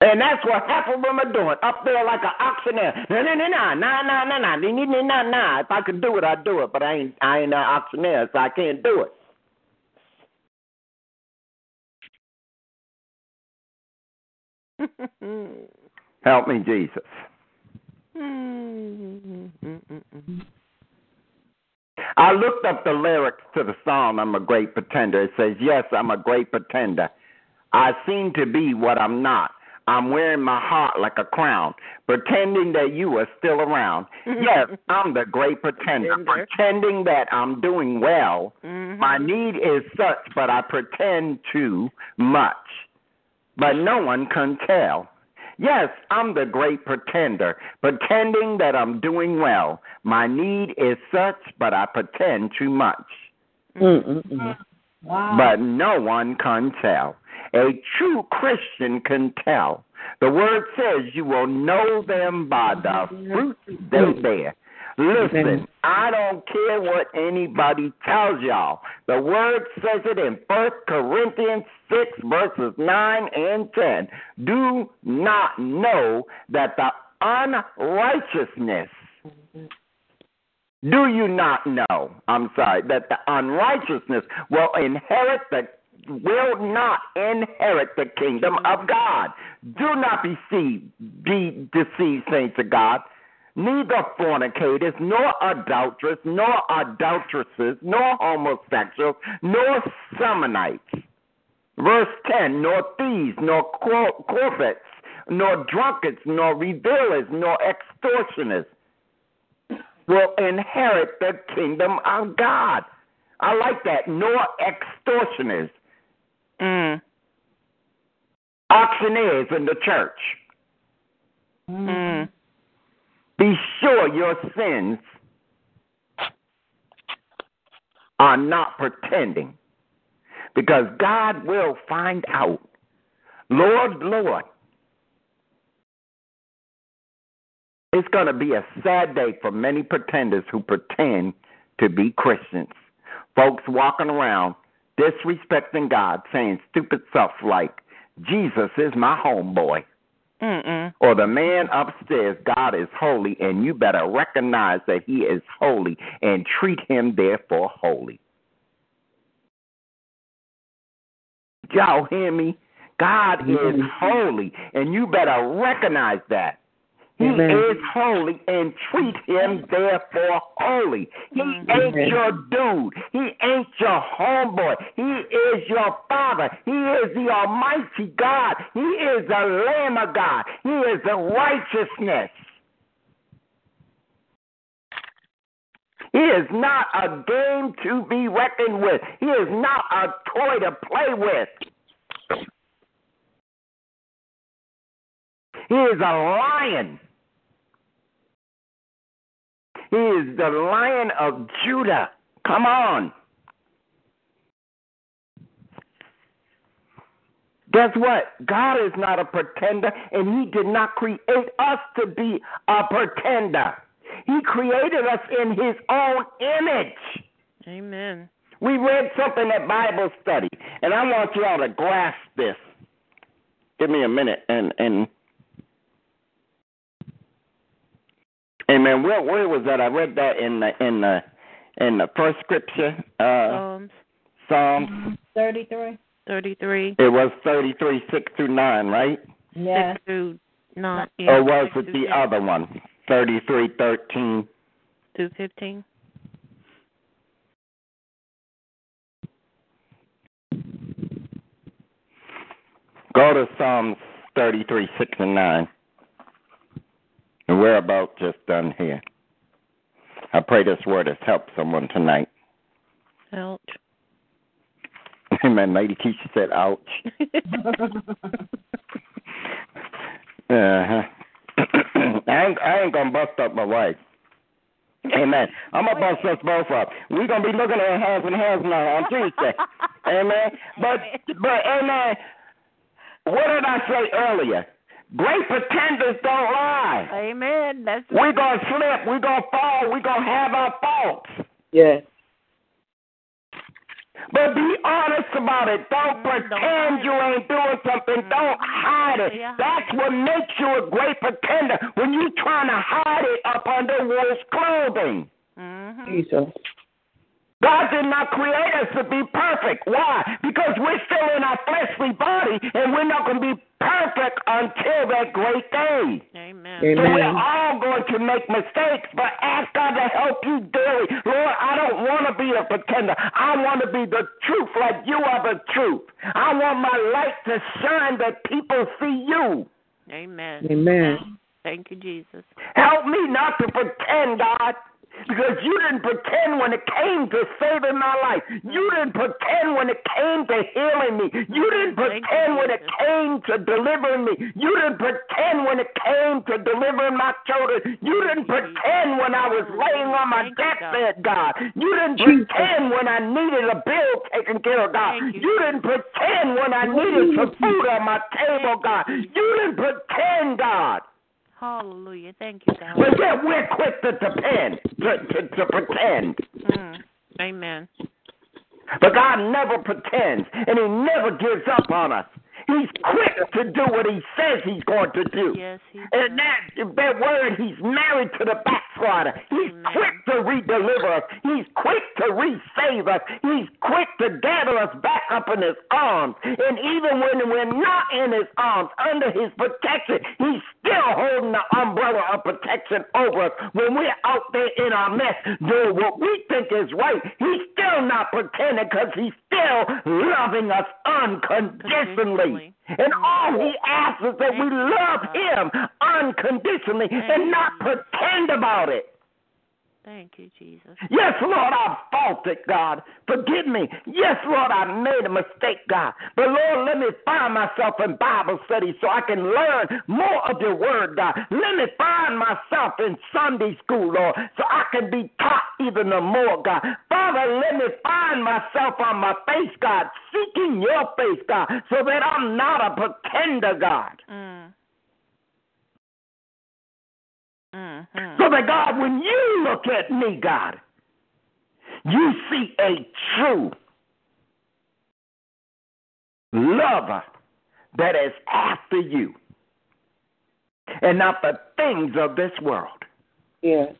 And that's what half of them are doing up there like an auctioneer. No, no, no, no, no, no, no, no, no, no, no, no. If I could do it, I'd do it. But I ain't, I ain't an auctioneer, so I can't do it. Help me, Jesus. I looked up the lyrics to the song "I'm a Great Pretender." It says, "Yes, I'm a great pretender. I seem to be what I'm not. I'm wearing my heart like a crown, pretending that you are still around. yes, I'm the great pretender, Pretender. pretending that I'm doing well. Mhm. My need is such, but I pretend too much. But no one can tell. Yes, I'm the great pretender, pretending that I'm doing well. My need is such, but I pretend too much. Mm-mm-mm. Wow. But no one can tell. A true Christian can tell. The word says you will know them by the fruit they bear. Listen, I don't care what anybody tells y'all. The word says it in First Corinthians 6, verses 9 and 10. Do not know that the unrighteousness do you not know, I'm sorry, that the unrighteousness will inherit the will not inherit the kingdom of God. Do not be deceived, be deceived, saints of God. Neither fornicators, nor adulterers, nor adulteresses, nor homosexuals, nor Sodomite. Verse 10 Nor thieves, nor cor- nor drunkards, nor revilers, nor extortioners will inherit the kingdom of God. I like that. Nor extortioners, Mm. auctioneers in the church. Mm. Be sure your sins are not pretending because God will find out. Lord, Lord, it's going to be a sad day for many pretenders who pretend to be Christians. Folks walking around disrespecting God, saying stupid stuff like, Jesus is my homeboy. Mm-mm. or the man upstairs, God is holy, and you better recognize that he is holy and treat him therefore holy. Y'all hear me? God is Mhm. holy, and you better recognize that. He Amen. is holy and treat him therefore holy. He Mhm. ain't Amen. your dude. He ain't your homeboy. He is your father. He is the Almighty God. He is the Lamb of God. He is the righteousness. He is not a game to be reckoned with. He is not a toy to play with. He is a lion. He is the lion of Judah. Come on. Guess what? God is not a pretender, and He did not create us to be a pretender. He created us in His own image. Amen. We read something at Bible study, and I want y'all to grasp this. Give me a minute, and and Amen. Where where was that? I read that in the in the in the first scripture, uh, Psalms Psalms. 33. 33, It was thirty three six through nine, right? Yes. 6 through 9. Or was it the 10, other one? Thirty three thirteen. Through 15. Go to Psalms thirty three six and nine. And we're about just done here. I pray this word has helped someone tonight. Ouch. Amen. Lady Kesha said, "Ouch." Uh-huh. I ain't, I ain't gonna bust up my wife. Amen. I'm gonna bust us both up. We're gonna be looking at hands and hands now on Tuesday. Amen. But but amen. What did I say earlier? Great pretenders don't lie. Amen. That's We're gonna slip, we're gonna fall, we're gonna have our faults. Yes. But be honest about it. Don't Mm, don't pretend you ain't doing something. Don't hide it. Yeah. That's what makes you a great pretender. When you trying to hide it up under wolf's clothing. hmm Jesus. God did not create us to be perfect. Why? Because we're still in our fleshly body and we're not going to be perfect until that great day. Amen. So we're all going going to make mistakes, but ask God to help you daily. Lord, I don't want to be a pretender. I want to be the truth like you are the truth. I want my light to shine that people see you. Amen. Amen. Thank you, Jesus. Help me not to pretend, God. Because you didn't pretend when it came to saving my life. You didn't pretend when it came to healing me. You didn't pretend when it came to delivering me. You didn't pretend when it came to delivering my children. You didn't pretend when I was laying on my Thank you, God. deathbed, God. You didn't pretend when I needed a bill taken care of, God. You, You didn't pretend when I needed some food on my table, God. You didn't pretend, God. Hallelujah. Thank you, God. But yet we're quick to depend, to, to, to pretend. Mm. Amen. But God never pretends, and He never gives up on us. He's quick to do what He says He's going to do. Yes, He And that, that word, He's married to the backslider. He's Amen. quick to re-deliver us. He's quick to re-save us. He's quick to gather us back up in His arms. And even when we're not in His arms, under His protection, He's still holding the umbrella of protection over us. When we're out there in our mess doing what we think is right, He's still not pretending because He's still loving us unconditionally. And all he asks is that we love him unconditionally and not pretend about it. Thank you, Jesus. Yes, Lord, I've faulted, God. Forgive me. Yes, Lord, I made a mistake, God. But Lord, let me find myself in Bible study so I can learn more of your word, God. Let me find myself in Sunday school, Lord, so I can be taught even more, God. Father, let me find myself on my face, God, seeking your face, God, so that I'm not a pretender, God. Mm. Mm-hmm. So that God, when you look at me, God, you see a true lover that is after you and not the things of this world. Yes.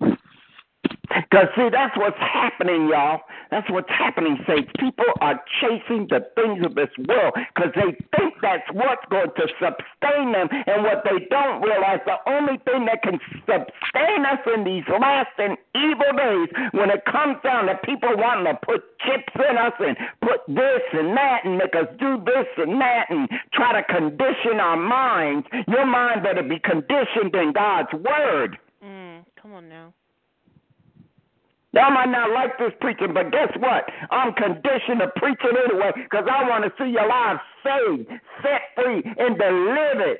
Because, see, that's what's happening, y'all. That's what's happening, saints. People are chasing the things of this world because they think that's what's going to sustain them. And what they don't realize, the only thing that can sustain us in these last and evil days, when it comes down to people wanting to put chips in us and put this and that and make us do this and that and try to condition our minds, your mind better be conditioned in God's Word. Mm. Come on now. Y'all might not like this preaching, but guess what? I'm conditioned to preach it anyway because I want to see your lives saved, set free, and delivered.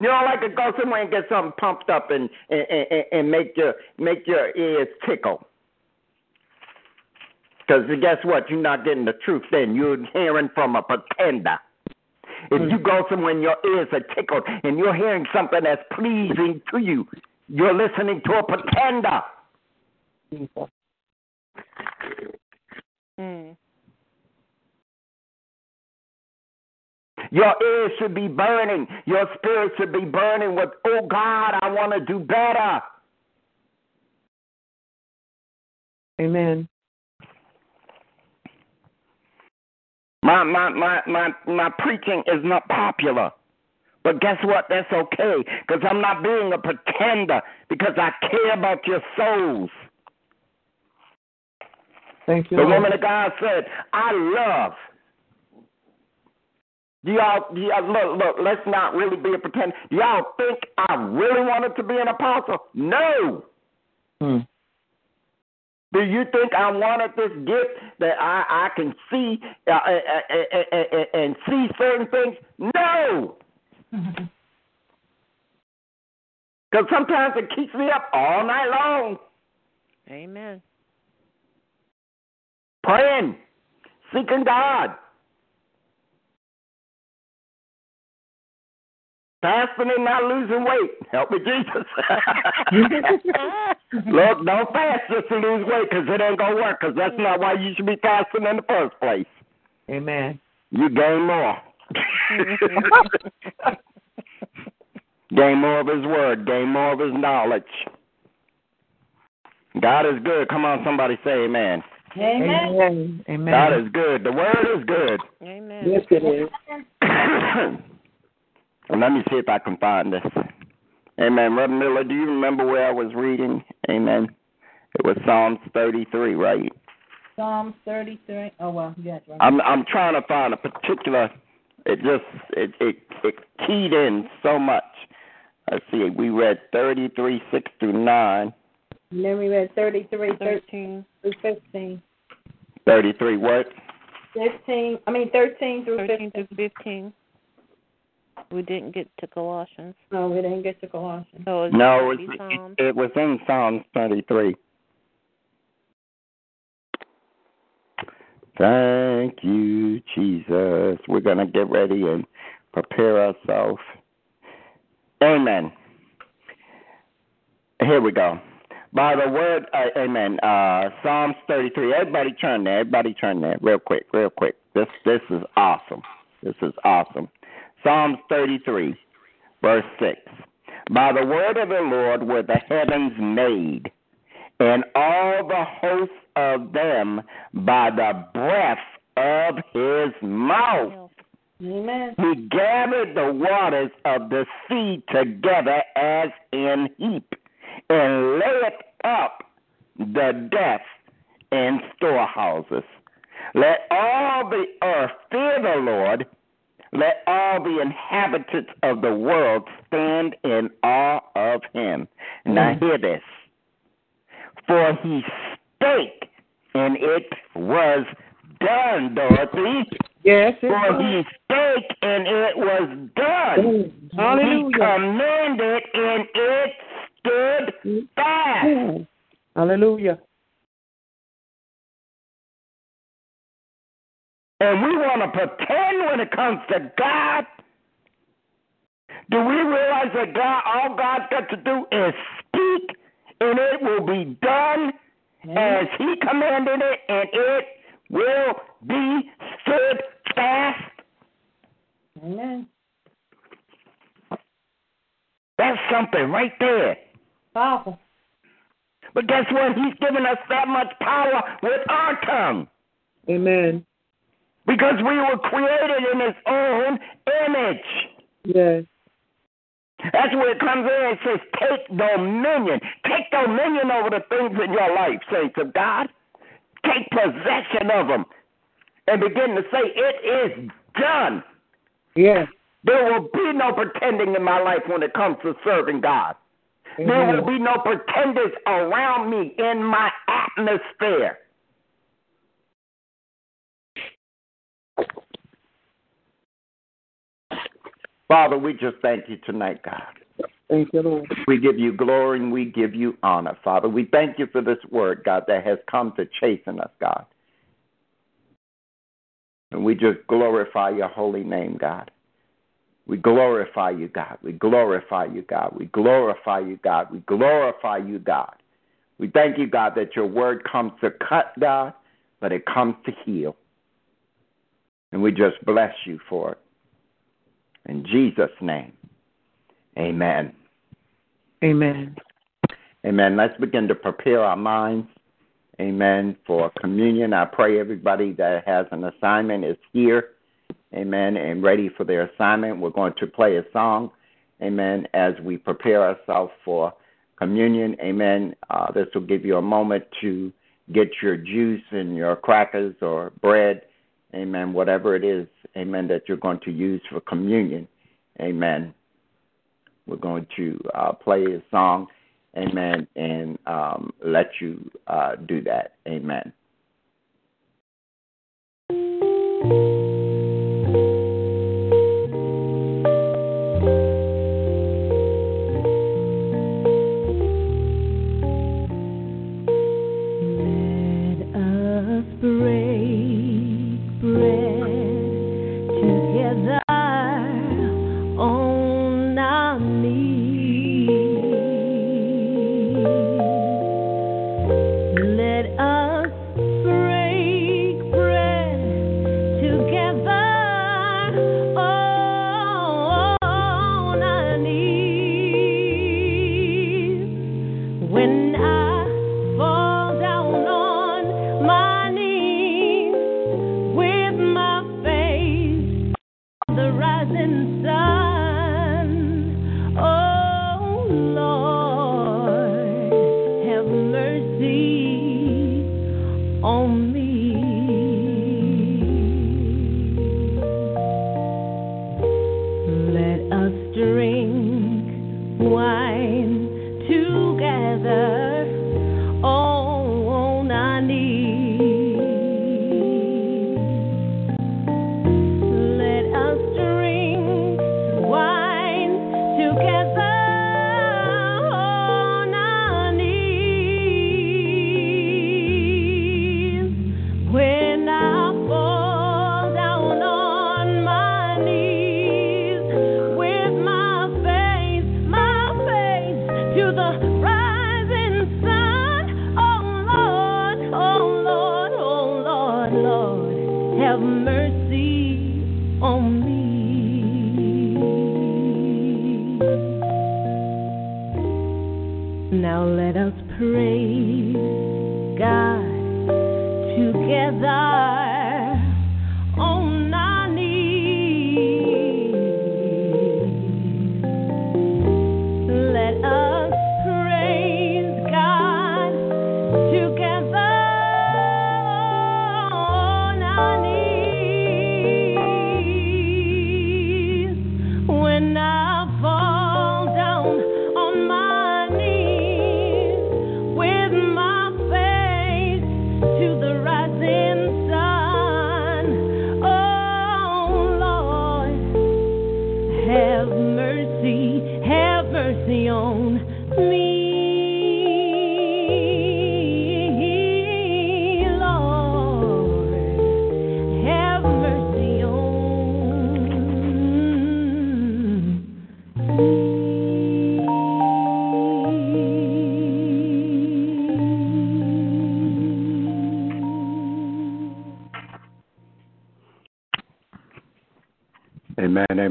You don't like to go somewhere and get something pumped up and and, and, and make your make your ears tickle. Because guess what? You're not getting the truth. Then you're hearing from a pretender. If you go somewhere and your ears are tickled and you're hearing something that's pleasing to you, you're listening to a pretender. Mm. Your ears should be burning. Your spirit should be burning with, oh God, I want to do better. Amen. My, my, my, my, my preaching is not popular. But guess what? That's okay because I'm not being a pretender because I care about your souls. Thank you. The woman of God said, I love. Do y'all, y'all look, look, let's not really be a pretender. Do y'all think I really wanted to be an apostle? No. Hmm. Do you think I wanted this gift that I, I can see uh, uh, uh, uh, uh, and see certain things? No. Because sometimes it keeps me up all night long Amen. praying, seeking God, fasting and not losing weight. Help me, Jesus. Look, don't fast just to lose weight because it ain't going to work because that's not why you should be fasting in the first place. Amen. You gain more. Mm-hmm. gain more of His Word, gain more of His knowledge. God is good. Come on, somebody say amen. Amen. Amen. God is good. The Word is good. Amen. Yes, it is. Let me see if I can find this. Amen. Reverend Miller, do you remember where I was reading? Amen. It was Psalms 33, right? Psalms 33. Oh, well, yes. Right. I'm I'm trying to find a particular. It just it it it keyed in so much. Let's see. We read 33 6 through 9. And then we read 33, 13 Thirteen. through 15. 33 what? 15, I mean 13 through 13 15. through 15. We didn't get to Colossians. No, we didn't get to Colossians. So it's No, going to it's, be Psalms. it, it was in Psalms 33. Thank you, Jesus. We're going to get ready and prepare ourselves. Amen. Here we go. By the word, uh, amen. Uh, Psalms 33. Everybody turn there. Everybody turn there, real quick, real quick. This this is awesome. This is awesome. Psalms 33, verse 6. By the word of the Lord were the heavens made, and all the hosts of them by the breath of his mouth. Amen. He gathered the waters of the sea together as in heap, and layeth up the depth in storehouses. Let all the earth fear the Lord. Let all the inhabitants of the world stand in awe of him. Now hmm. hear this. For he spake, and it was done, Dorothy. Yes, it For was. he spake, and it was done. Oh, he Hallelujah. commanded, and it stood hmm. fast. Oh, hallelujah. And we want to pretend when it comes to God. Do we realize that God, all God's got to do is speak, and it will be done hmm? as He commanded it, and it will be stood fast? Amen. That's something right there. Powerful. But guess what? He's given us that much power with our tongue Amen. Because we were created in His own image. Yes. That's where it comes in and says, take dominion. Take dominion over the things in your life, saints of God. Take possession of them and begin to say, it is done. Yes. There will be no pretending in my life when it comes to serving God. There will be no pretenders around me in my atmosphere. Father, we just thank you tonight, God. Thank you, Lord. We give you glory and we give you honor, Father. We thank you for this word, God, that has come to chasten us, God. And we just glorify your holy name, God. We glorify you, God. We glorify you, God. We glorify you, God. We glorify you, God. We thank you, God, that your word comes to cut, God, but it comes to heal. And we just bless you for it. In Jesus' name, amen. Amen. Amen. Let's begin to prepare our minds. Amen. For communion. I pray everybody that has an assignment is here. Amen. And ready for their assignment. We're going to play a song. Amen. As we prepare ourselves for communion. Amen. Uh, this will give you a moment to get your juice and your crackers or bread. Amen. Whatever it is. Amen. That you're going to use for communion. Amen. We're going to uh, play a song. Amen. And um, let you uh, do that. Amen.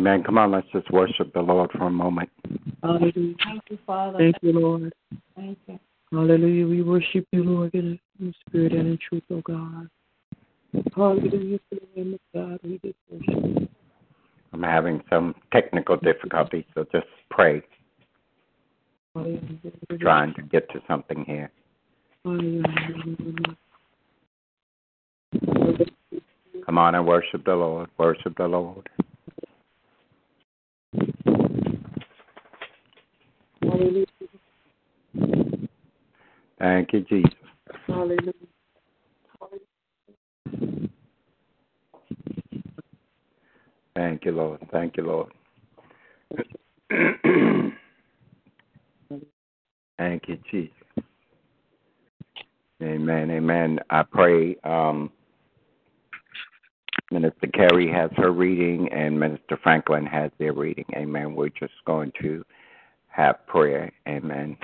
Amen, amen. Come on, let's just worship the Lord for a moment. Hallelujah. Thank you, Father. Thank you, Lord. Thank you. Hallelujah. We worship you, Lord, in in spirit and in truth, oh God. Hallelujah to the name of God. We just worship you. I'm having some technical difficulties, so just pray, Hallelujah. trying to get to something here. Hallelujah. Come on and worship the Lord. Worship the Lord. Hallelujah. Thank you, Jesus. Hallelujah. Thank you, Lord. Thank you, Lord. Thank you, Jesus. Amen. Amen. I pray um, Minister Carey has her reading and Minister Franklin has their reading. Amen. We're just going to have prayer. Amen.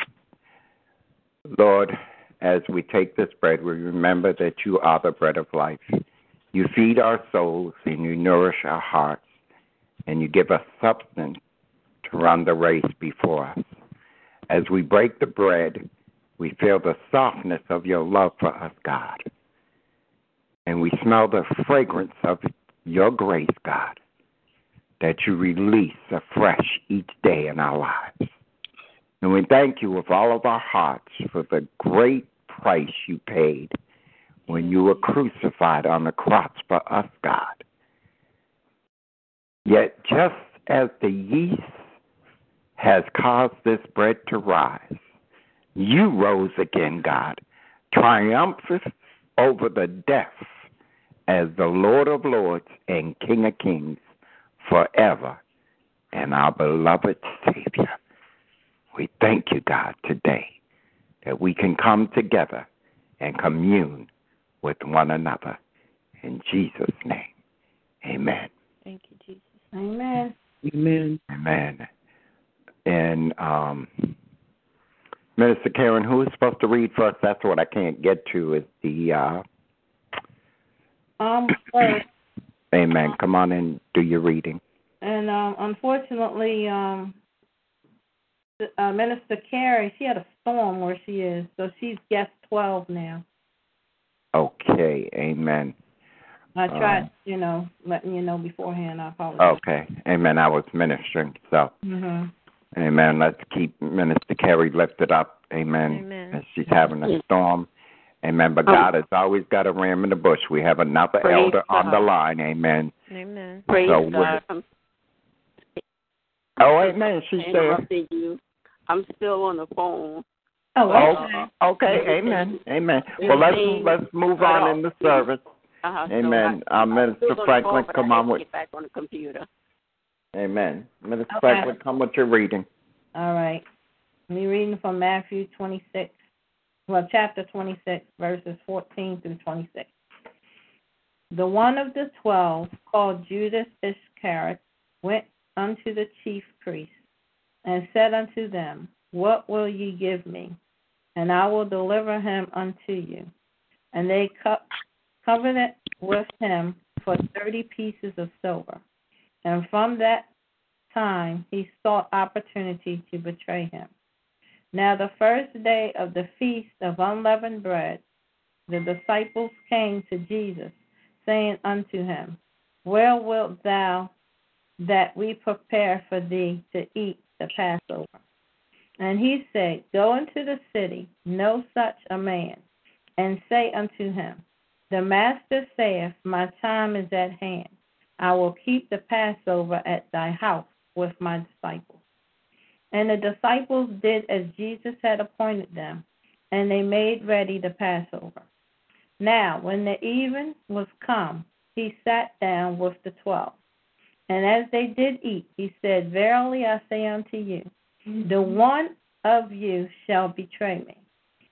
Lord, as we take this bread, we remember that you are the bread of life. You feed our souls and you nourish our hearts, and you give us substance to run the race before us. As we break the bread, we feel the softness of your love for us, God. And we smell the fragrance of your grace, God, that you release afresh each day in our lives. And we thank you with all of our hearts for the great price you paid when you were crucified on the cross for us, God. Yet, just as the yeast has caused this bread to rise, you rose again, God, triumphant over the death as the Lord of Lords and King of Kings forever and our beloved Savior. We thank you, God, today that we can come together and commune with one another. In Jesus' name, amen. Thank you, Jesus. Amen. Amen. Amen. And um, Minister Karen, who is supposed to read first? That's what I can't get to. Is the uh, Um, first, Amen. Come on and do your reading. and um, unfortunately, um, uh, Minister Carey, she had a storm where she is, so she's guest twelve now. Okay. Amen. I tried, Um, you know, letting you know beforehand. I apologize. Okay. Amen. I was ministering. So, hmm Amen. Let's keep Minister Carey lifted up. Amen. Amen. As she's having a storm. Amen. But God has always got a ram in the bush. We have another Praise elder on the line. Amen. Amen. Praise So God. would- Oh, amen. She's there. you. I'm still on the phone. Oh, Oh, okay. okay. Amen. Amen. Well, let's let's move on in the service. Uh-huh. so Amen. I- Uh, Minister still on the Franklin, phone, but come I on have to with. Get back on the computer. Amen. Minister Okay. Franklin, come with your reading. All right. Me reading from Matthew 26, well, chapter 26, verses 14 through 26. The one of the twelve, called Judas Iscariot, went unto the chief priests and said unto them, What will ye give me? And I will deliver him unto you. And they co- covenant with him for thirty pieces of silver. And from that time he sought opportunity to betray him. Now the first day of the feast of unleavened bread, the disciples came to Jesus, saying unto him, Where wilt thou that we prepare for thee to eat the Passover? And he said, Go into the city, know such a man, and say unto him, The master saith, My time is at hand. I will keep the Passover at thy house with my disciples. And the disciples did as Jesus had appointed them, and they made ready the Passover. Now, when the even was come, he sat down with the twelve. And as they did eat, he said, Verily I say unto you, mm-hmm. the one of you shall betray me.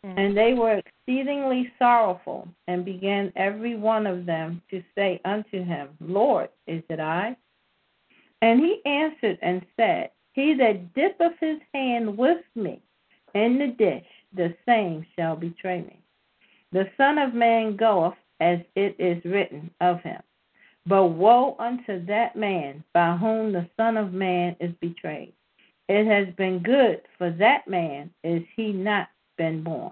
Mm. And they were exceedingly sorrowful, and began every one of them to say unto him, Lord, is it I? And he answered and said, He that dippeth his hand with me in the dish, the same shall betray me. The Son of Man goeth as it is written of him. But woe unto that man by whom the Son of Man is betrayed. It has been good for that man is he not been born.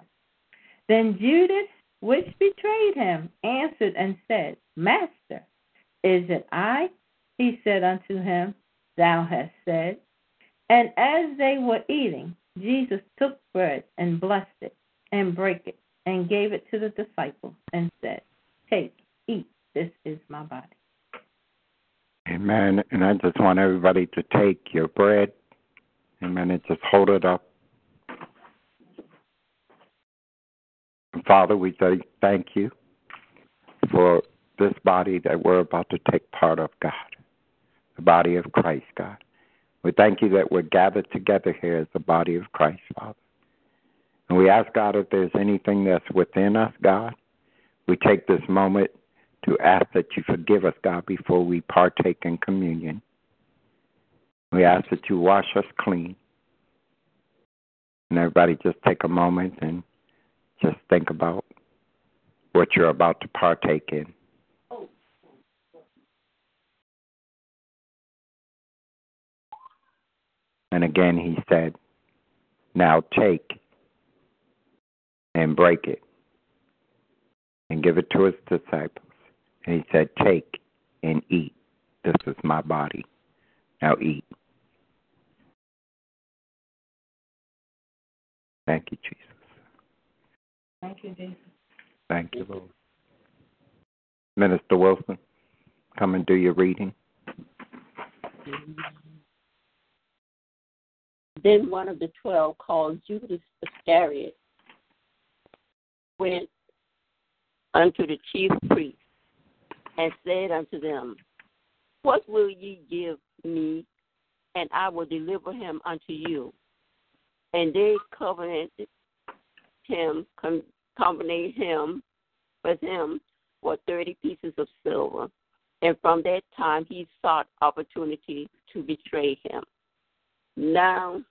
Then Judas, which betrayed him, answered and said, Master, is it I? He said unto him, Thou hast said. And as they were eating, Jesus took bread and blessed it, and brake it, and gave it to the disciples, and said, Take, eat, this is my body. Amen. And I just want everybody to take your bread, amen, and just hold it up. Father, we say thank you for this body that we're about to take part of, God, the body of Christ, God. We thank you that we're gathered together here as the body of Christ, Father. And we ask, God, if there's anything that's within us, God, we take this moment to ask that you forgive us, God, before we partake in communion. We ask that you wash us clean. And everybody just take a moment and just think about what you're about to partake in. And again, he said, Now take and break it and give it to his disciples. And he said, Take and eat. This is my body. Now eat. Thank you, Jesus. Thank you, Jesus. Thank you, Lord. Minister Wilson, come and do your reading. Then one of the twelve, called Judas Iscariot, went unto the chief priests and said unto them, What will ye give me, and I will deliver him unto you? And they covenanted him, covenanted him with him for thirty pieces of silver. And from that time he sought opportunity to betray him. Now,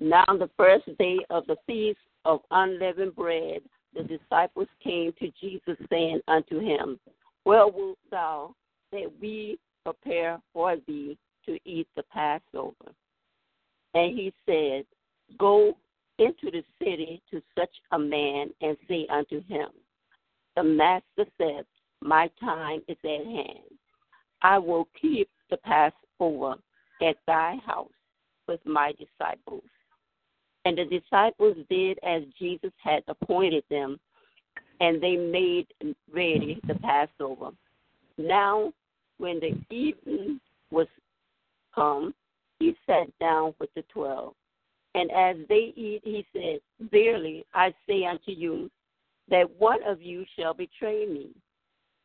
now the first day of the feast of unleavened bread, the disciples came to Jesus, saying unto him, Where wilt thou that we prepare for thee to eat the Passover? And he said, Go into the city to such a man and say unto him, The master said, My time is at hand. I will keep the Passover at thy house with my disciples. And the disciples did as Jesus had appointed them, and they made ready the Passover. Now, when the evening was come, he sat down with the twelve. And as they eat, he said, Verily I say unto you, that one of you shall betray me.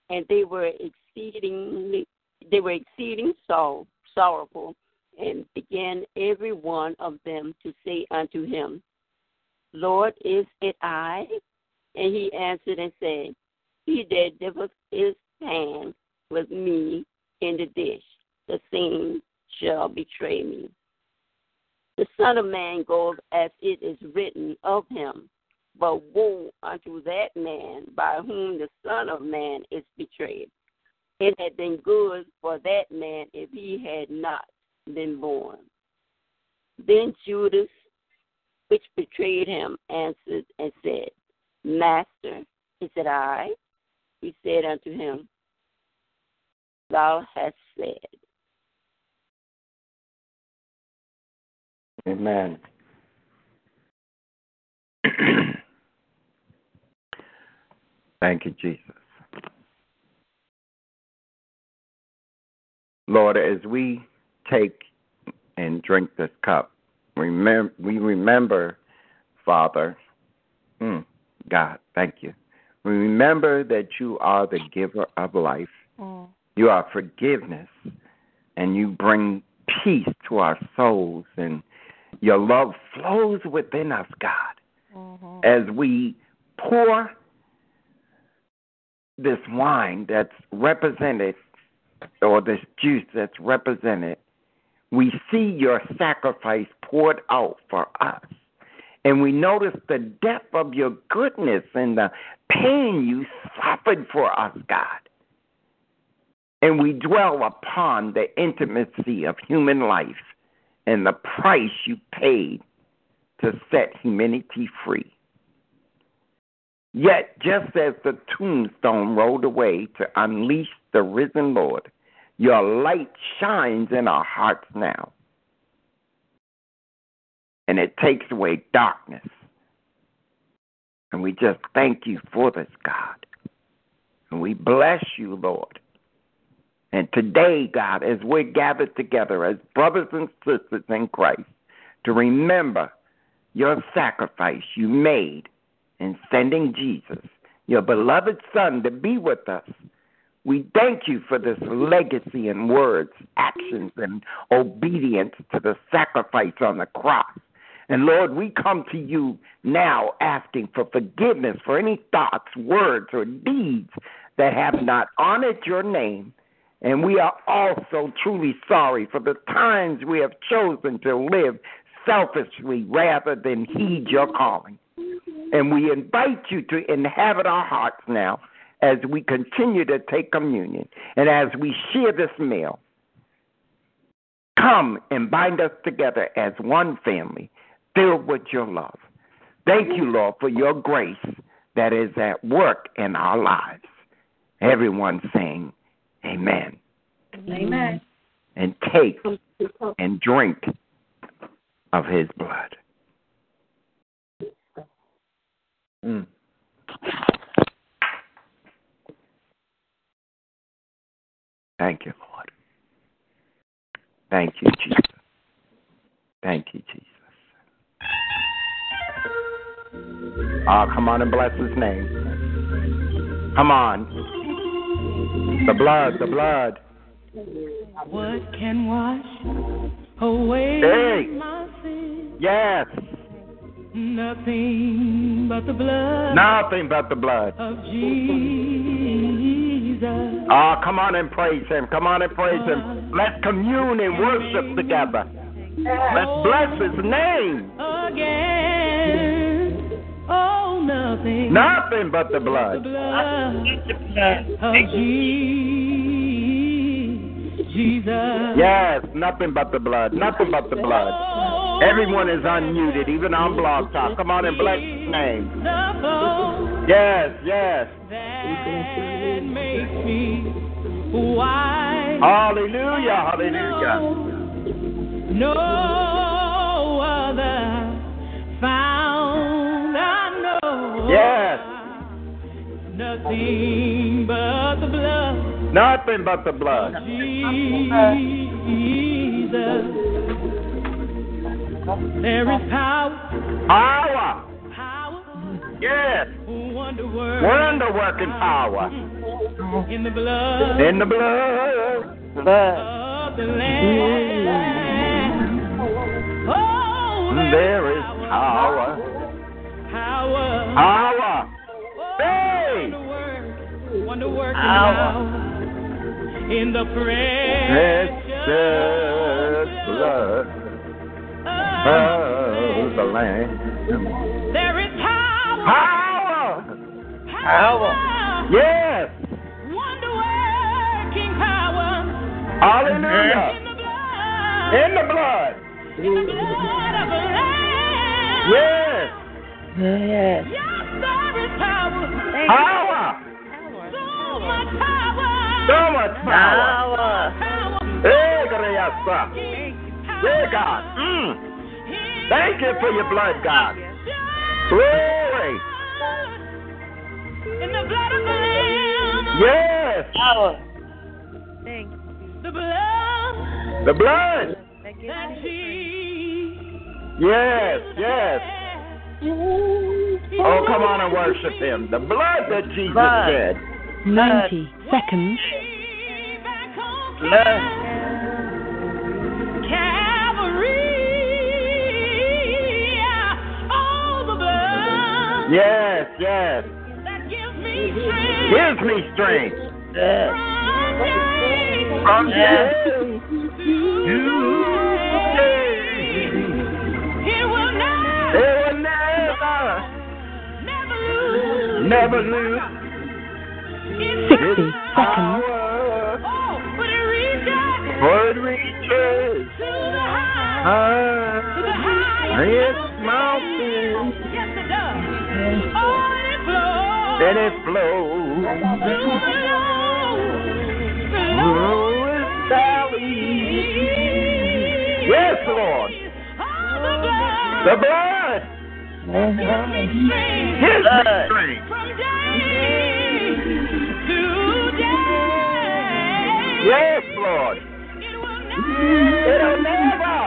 And they were exceedingly they were exceeding sorrow, sorrowful, and began every one of them to say unto him, Lord, is it I? And he answered and said, He that dippeth his hand with me in the dish, the same shall betray me. The Son of Man goes as it is written of him, but woe unto that man by whom the Son of Man is betrayed. It had been good for that man if he had not been born. Then Judas, which betrayed him, answered and said, Master, is it I? He said unto him, Thou hast said. Amen. Thank you, Jesus. Lord, as we take and drink this cup, remember, we remember, Father, mm, God, thank you. We remember that you are the giver of life. Mm. You are forgiveness, and you bring peace to our souls, and your love flows within us, God, Mhm. as we pour this wine that's represented, or this juice that's represented. We see your sacrifice poured out for us. And we notice the depth of your goodness and the pain you suffered for us, God. And we dwell upon the intimacy of human life and the price you paid to set humanity free. Yet, just as the tombstone rolled away to unleash the risen Lord, your light shines in our hearts now. And it takes away darkness. And we just thank you for this, God. And we bless you, Lord. And today, God, as we're gathered together as brothers and sisters in Christ, to remember your sacrifice you made in sending Jesus, your beloved Son, to be with us. We thank you for this legacy in words, actions, and obedience to the sacrifice on the cross. And Lord, we come to you now asking for forgiveness for any thoughts, words, or deeds that have not honored your name. And we are also truly sorry for the times we have chosen to live selfishly rather than heed your calling. And we invite you to inhabit our hearts now as we continue to take communion and as we share this meal. Come and bind us together as one family, filled with your love. Thank you, Lord, for your grace that is at work in our lives. Everyone saying, Amen. Amen. And take and drink of his blood. Mm. Thank you, Lord. Thank you, Jesus. Thank you, Jesus. Ah, come on and bless his name. Come on. The blood, the blood. What can wash away Hey. my sin? Yes. Nothing but the blood Nothing but the blood. of Jesus. Ah, come on and praise him. Come on and praise him. Let's commune and worship together. Let's bless his name. Again. Oh, nothing. Nothing but the The blood. blood of Je- Jesus. Yes, nothing but the blood. Nothing but the blood. Everyone is unmuted, even on Blog Talk. Come on and bless his name. Yes, yes. that makes me. Hallelujah, hallelujah. No other found I know. Yes. Nothing but the blood Nothing but the blood. Jesus. There is power, Power. power, Yes. wonder work Wonder working power. in the blood In the blood. of the Lamb. Oh, There is power. power. Power. Oh, hey. Wonder work, wonder work Power. in the Precious precious blood of of the Lamb. There is power. Power. Power. Yes. Wonder working power Hallelujah. in the blood In the blood. In the blood of the Lamb. Yes. Yes. Yes, there is power. Power. So much power. So much power. Power. Power. Hey, Grayasa. Hey, God. Mm. Thank you for your blood, God. Glory. In the blood of the Lamb. Yes. Power. Thank you. The blood The blood. That gives that me Yes, yes. Oh, come on and worship Him. The blood that Jesus Blood. shed. 90 seconds. blood. Yes, yes. that gives me strength. Gives me strength. Yes. From Yes. day to day. It will not, It will never, never lose. never lose its 60 seconds. power. Oh, but it reaches For it reaches to the high, to the high, highest its mountain, Yes, it does. Flows. and it flows through the low, the low through its valley. Yes, Lord. The blood. The blood gives me strength. gives me Blood. strength. From day to day. Yes, Lord. It will never, It'll never.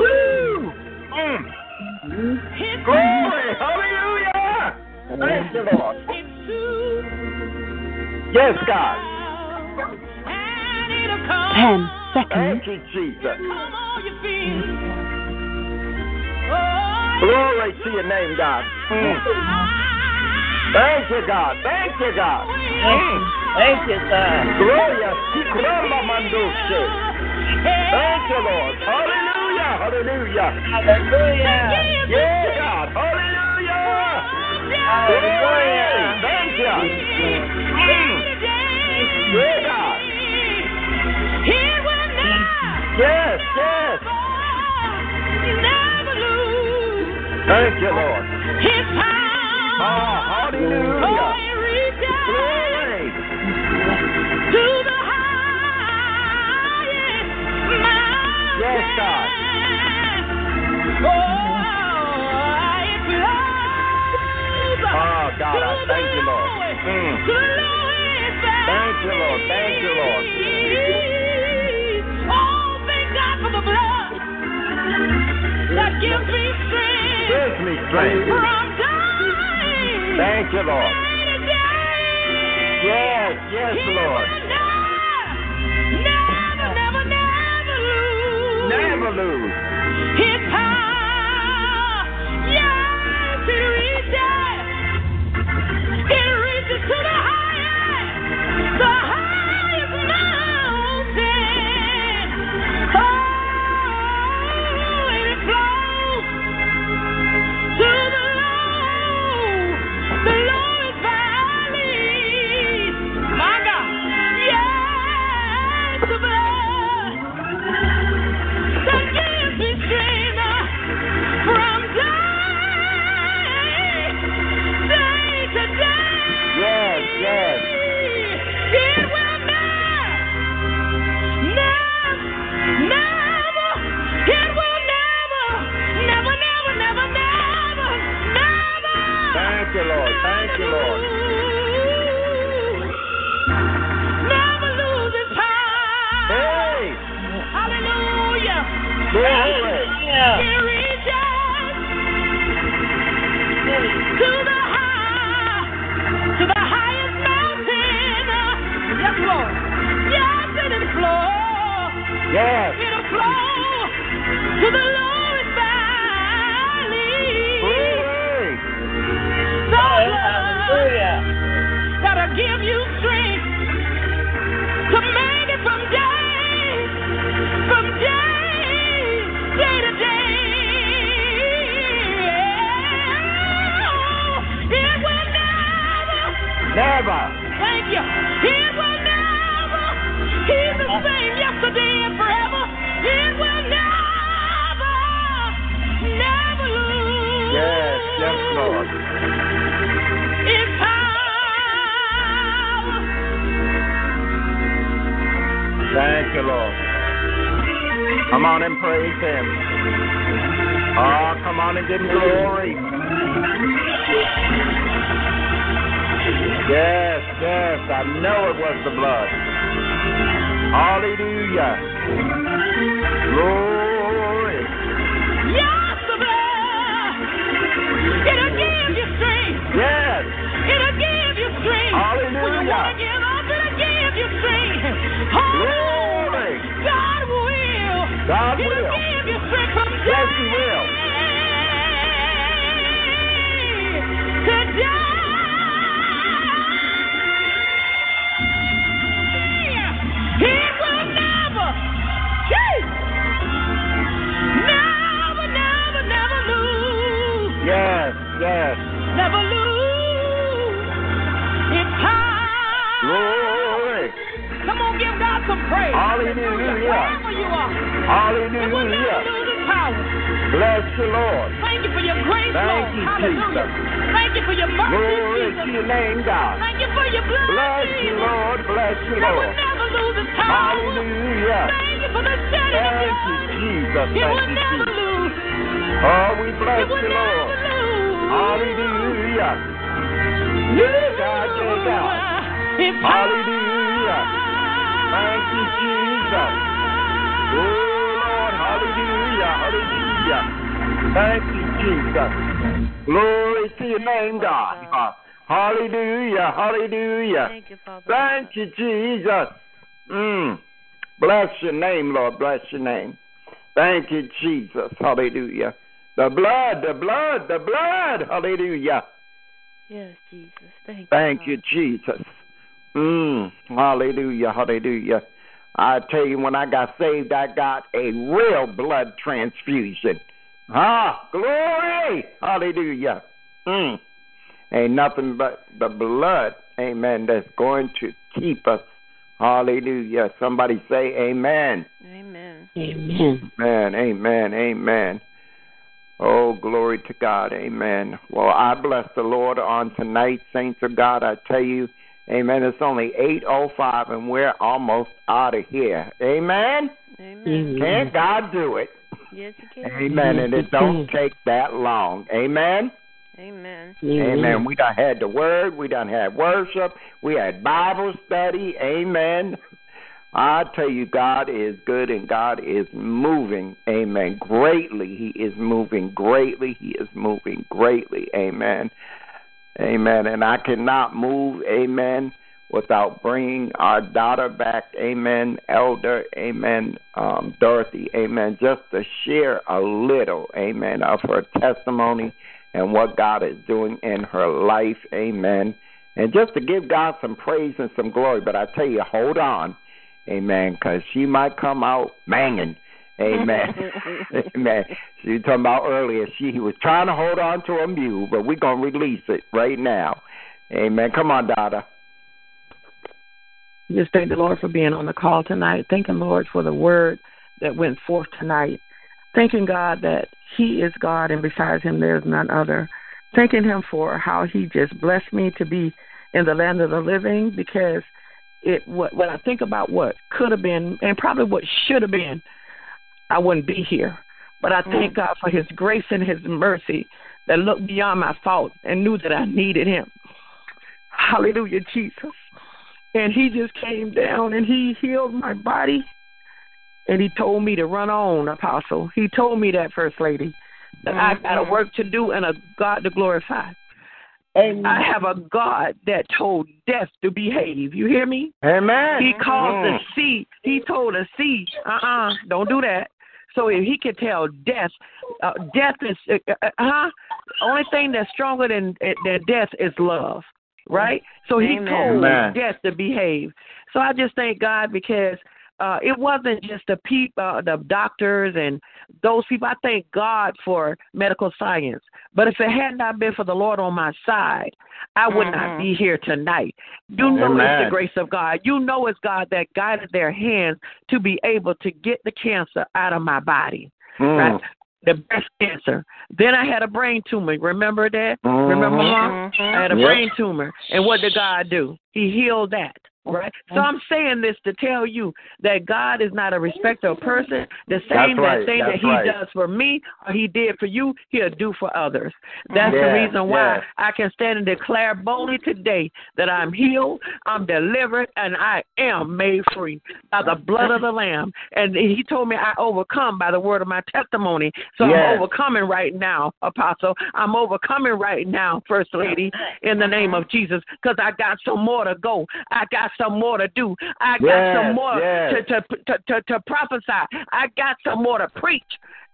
Woo. Mm. Its Glory. Hallelujah. Thank you, Lord. It's true. Yes, God. And it'll come. 10 seconds. Thank you, Jesus. Come on your feet. Oh, Glory to your name, God. Mm. Thank you, God. Thank you, God. Mm. Thank you, God. Gloria. Thank you, Lord. Hallelujah. Hallelujah. Hallelujah. Yeah, God. Hallelujah. Hallelujah. Thank you. Mm. Yeah, God. Yes, yes. Thank you, Lord. Hallelujah. Glory. Yes, God. God, thank you, Lord. Thank strength me strength. from dying Thank you, Lord. day to day. Yes, yes, Lord. never, never, never lose Never lose. Glory. You, Lord. Come on and praise Him. Oh, come on and give Him glory. Yes, yes, I know it was the blood. Hallelujah. Glory. Yes, the blood. It'll give you strength. Yes. It'll give you strength. When you want to give up, it'll give you strength. Hallelujah. God will. God it'll will. give you strength from Yes, He will. The Lord. Thank you for your grace, Thank Lord. you, Hallelujah. Jesus. Thank you for your mercy, Glory Jesus. to your name, God. Thank you for your blood, Bless you, Lord. Bless you, Lord. That will never lose its power. Hallelujah. Thank you for the shedding of Thank you, blood. Jesus. It will you, never Jesus. lose. Oh, we bless It will you, never Lord. lose. Hallelujah. Yeah, God, yeah, God. Hallelujah. Thank you, Jesus. Thank you, Jesus. Glory to your name, God. Hallelujah. Hallelujah. Thank you, Father. Thank you, Jesus. Mm. Bless your name, Lord. Bless your name. Thank you, Jesus. Hallelujah. The blood, the blood, the blood. Hallelujah. Yes, Jesus. Thank you. Thank you, Jesus. Mm. Hallelujah. Hallelujah. I tell you, when I got saved, I got a real blood transfusion. Ah, glory. Hallelujah. Mm. Ain't nothing but the blood, amen, that's going to keep us. Hallelujah. Somebody say amen. Amen. Amen. Amen, amen, amen. Oh, glory to God, amen. Well, I bless the Lord on tonight, saints of God. I tell you, amen, it's only 8.05 and we're almost out of here. Amen? Amen. Can't God do it? Yes, you can. Amen, and it don't take that long. Amen? Amen. Amen. We done had the word. We done had worship. We had Bible study. Amen. I tell you, God is good and God is moving. Amen. Greatly. He is moving greatly. He is moving greatly. Amen. Amen. And I cannot move. Amen. Without bringing our daughter back. Amen. Elder. Amen. Um, Dorothy. Amen. Just to share a little. Amen. Of her testimony and what God is doing in her life. Amen. And just to give God some praise and some glory. But I tell you, hold on. Amen. Because she might come out banging. Amen. Amen. She was talking about earlier. She was trying to hold on to a mule, but we're going to release it right now. Amen. Come on, Dada. Just thank the Lord for being on the call tonight. Thanking Lord for the word that went forth tonight. Thanking God that He is God and besides Him there is none other. Thanking Him for how He just blessed me to be in the land of the living because it what when I think about what could have been and probably what should have been, I wouldn't be here. But I thank God for His grace and His mercy that looked beyond my fault and knew that I needed Him. Hallelujah, Jesus. And He just came down and He healed my body. And He told me to run on, Apostle. He told me that, First Lady, that I got a work to do and a God to glorify. And I have a God that told death to behave. You hear me? Amen. He called Mm. the sea. He told the sea, uh uh-uh, uh, don't do that. So if he could tell death, uh, death is, uh, uh, huh? Only thing that's stronger than than death is love, right? So he Amen. told Amen. death to behave. So I just thank God because uh, it wasn't just the people, uh, the doctors and those people. I thank God for medical science. But if it had not been for the Lord on my side, I would not be here tonight. You know it's the grace of God. You know it's God that guided their hands to be able to get the cancer out of my body. Mm. Right? The breast cancer. Then I had a brain tumor. Remember that? Mhm. Remember, Mom? I had a Yep. brain tumor. And what did God do? He healed that. Right? So I'm saying this to tell you that God is not a respecter of person. The same right. that thing that He right. does for me or He did for you, He'll do for others. That's the reason why yeah. I can stand and declare boldly today that I'm healed, I'm delivered, and I am made free by the blood of the Lamb. And He told me I overcome by the word of my testimony. So. I'm overcoming right now, Apostle. I'm overcoming right now, First Lady, in the name of Jesus, because I got some more to go. I got some more to do. I got Yes, some more yes. to, to, to, to, to prophesy. I got some more to preach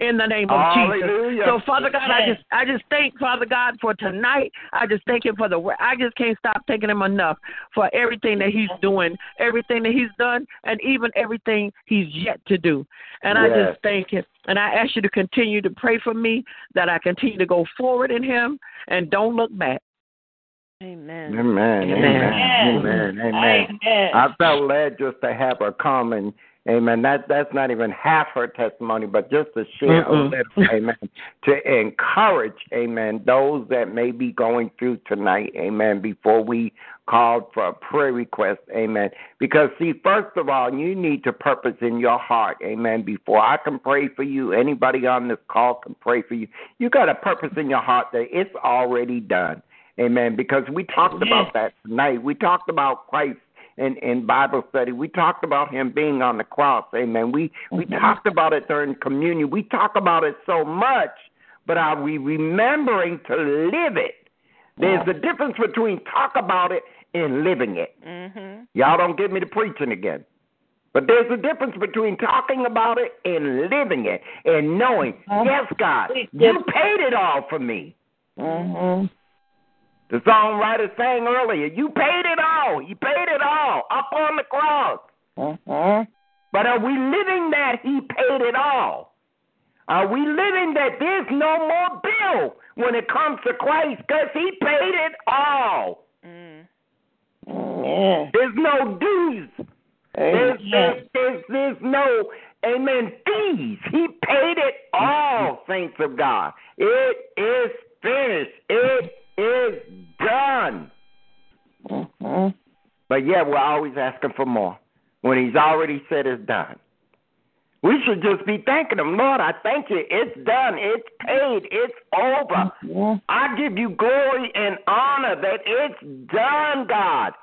in the name of Hallelujah. Jesus. So, Father God, I just I just thank Father God for tonight. I just thank Him for the. I just can't stop thanking Him enough for everything that He's doing, everything that He's done, and even everything He's yet to do. And I just thank Him. And I ask you to continue to pray for me that I continue to go forward in Him and don't look back. Amen. Amen. Amen. Amen. Amen. I felt led just to have her come and Amen. That that's not even half her testimony, but just to share a little, amen. To encourage, amen, those that may be going through tonight, amen, before we called for a prayer request, amen. Because see, first of all, you need to purpose in your heart, amen, before I can pray for you, anybody on this call can pray for you. You got a purpose in your heart that it's already done. Amen. Because we talked about that tonight. We talked about Christ in, in Bible study. We talked about him being on the cross. Amen. We we mm-hmm. talked about it during communion. We talk about it so much, but are we remembering to live it? There's a difference between talk about it and living it. Mhm. Y'all don't get me to preaching again. But there's a difference between talking about it and living it and knowing, uh-huh. yes, God, you paid it all for me. Mm-hmm. The songwriter sang earlier, you paid it all. You paid it all up on the cross. Mm-hmm. But are we living that he paid it all? Are we living that there's no more bill when it comes to Christ because he paid it all? Mm. There's no dues. There's, there's, there's, there's no, amen, fees. He paid it all, saints of God. It is finished. It is done. Mm-hmm. But yet we're always asking for more when he's already said it's done. We should just be thanking him, Lord, I thank you. It's done. It's paid. It's over. Mm-hmm. I give you glory and honor that it's done, God.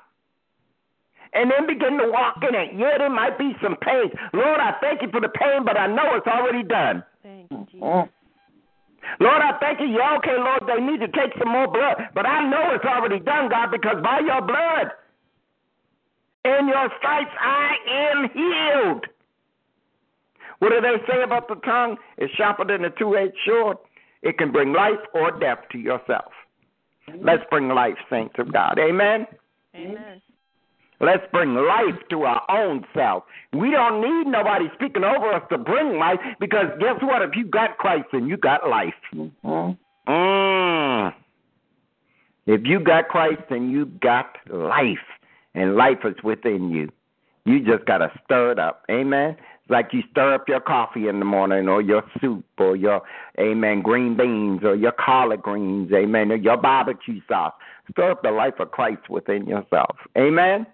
And then begin to walk in it. Yeah, there might be some pain. Lord, I thank you for the pain, but I know it's already done. Thank you, Jesus. Lord, I thank you. Yeah, okay, Lord, they need to take some more blood. But I know it's already done, God, because by your blood and your stripes I am healed. What do they say about the tongue? It's sharper than a two edged sword. It can bring life or death to yourself. Let's bring life, saints of God. Amen. Amen. Let's bring life to our own self. We don't need nobody speaking over us to bring life because guess what? If you got Christ, then you got life. Mm-hmm. Mm. If you got Christ, then you got life, and life is within you. You just got to stir it up. Amen. It's like you stir up your coffee in the morning, or your soup, or your amen green beans, or your collard greens. Amen. Or your barbecue sauce. Stir up the life of Christ within yourself. Amen. Amen.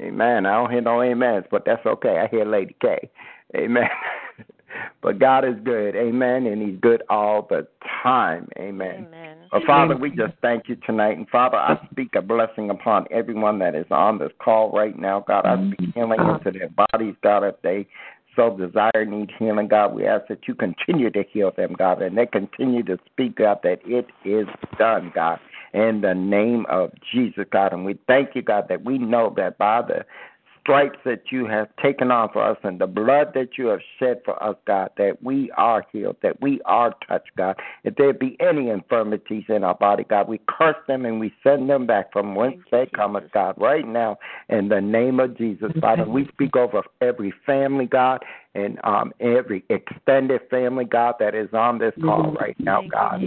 Amen. I don't hear no amens, but that's okay. I hear Lady K. Amen. but God is good. Amen. And He's good all the time. Amen. Amen. But Father, we just thank you tonight. And Father, I speak a blessing upon everyone that is on this call right now. God, I speak healing into their bodies, God, if they so desire, need healing, God. We ask that you continue to heal them, God, and they continue to speak, God, that it is done, God, in the name of Jesus, God. And we thank you, God, that we know that by the stripes that you have taken on for us and the blood that you have shed for us, God, that we are healed, that we are touched, God. If there be any infirmities in our body, God, we curse them and we send them back from whence they come, God, right now in the name of Jesus, Father. We speak over every family, God, and um, every extended family, God, that is on this call right now, God.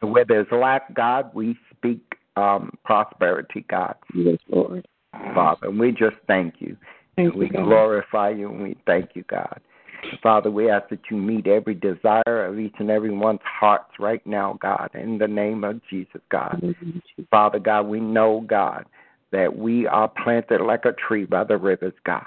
Where there's lack, God, we speak um, prosperity, God. Yes, Lord. Father. And we just thank you. Thank we you, God. glorify you and we thank you, God. Father, we ask that you meet every desire of each and every one's hearts right now, God, in the name of Jesus, God. Father God, we know, God, that we are planted like a tree by the rivers, God,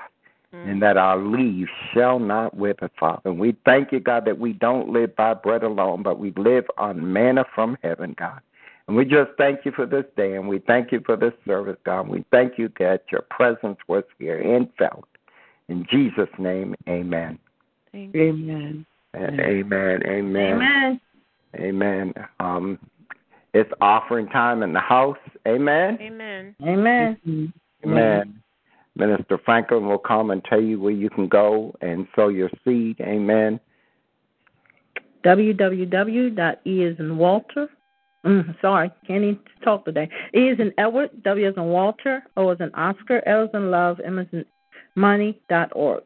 Mm. and that our leaves shall not wither, Father. And we thank you, God, that we don't live by bread alone, but we live on manna from heaven, God. And we just thank you for this day, and we thank you for this service, God. We thank you that your presence was here and felt. In Jesus' name, amen. Thank. Amen. And Amen. Amen. Amen. Amen. Um, it's offering time in the house. Amen. Amen. Amen. Amen. Minister Franklin will come and tell you where you can go and sow your seed. Amen. www.e is in Walter. Mm, sorry, can't even talk today. E is in Edward, W is in Walter, O is in Oscar, L is in Love, M is in Money dot org.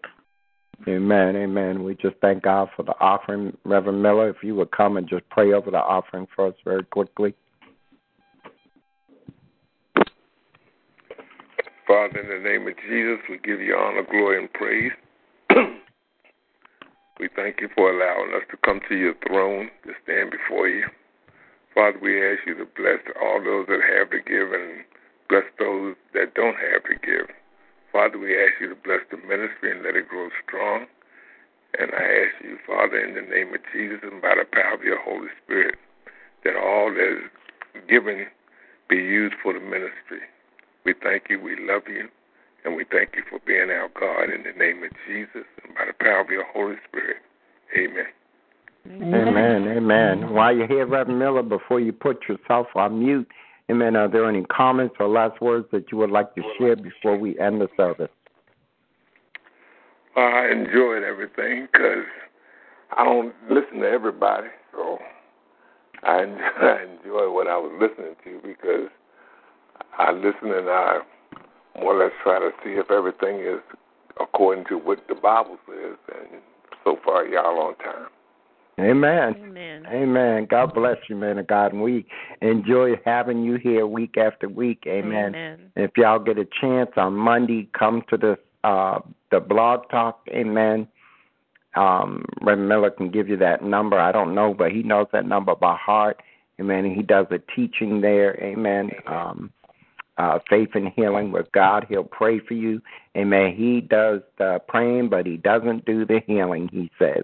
Amen. Amen. We just thank God for the offering. Reverend Miller, if you would come and just pray over the offering for us very quickly. Father, in the name of Jesus, we give you honor, glory, and praise. we thank you for allowing us to come to your throne to stand before you. Father, we ask you to bless all those that have to give and bless those that don't have to give. Father, we ask you to bless the ministry and let it grow strong. And I ask you, Father, in the name of Jesus and by the power of your Holy Spirit, that all that is given be used for the ministry. We thank you, we love you, and we thank you for being our God in the name of Jesus and by the power of your Holy Spirit. Amen. Amen. Amen. While you're here, Reverend Miller, before you put yourself on mute, Amen. Are there any comments or last words that you would like to share before we end the service? I enjoyed everything because I don't listen to everybody, so I I enjoy what I was listening to because I listen and I more or less try to see if everything is according to what the Bible says, and so far y'all on time. Amen. Amen. Amen. God bless you, man of God. And we enjoy having you here week after week. Amen. Amen. If y'all get a chance on Monday, come to the uh the blog talk. Amen. Um, Reverend Miller can give you that number. I don't know, but he knows that number by heart. Amen. He does a teaching there. Amen. Um, uh, faith and healing with God. He'll pray for you. Amen. He does the praying, but he doesn't do the healing, he says.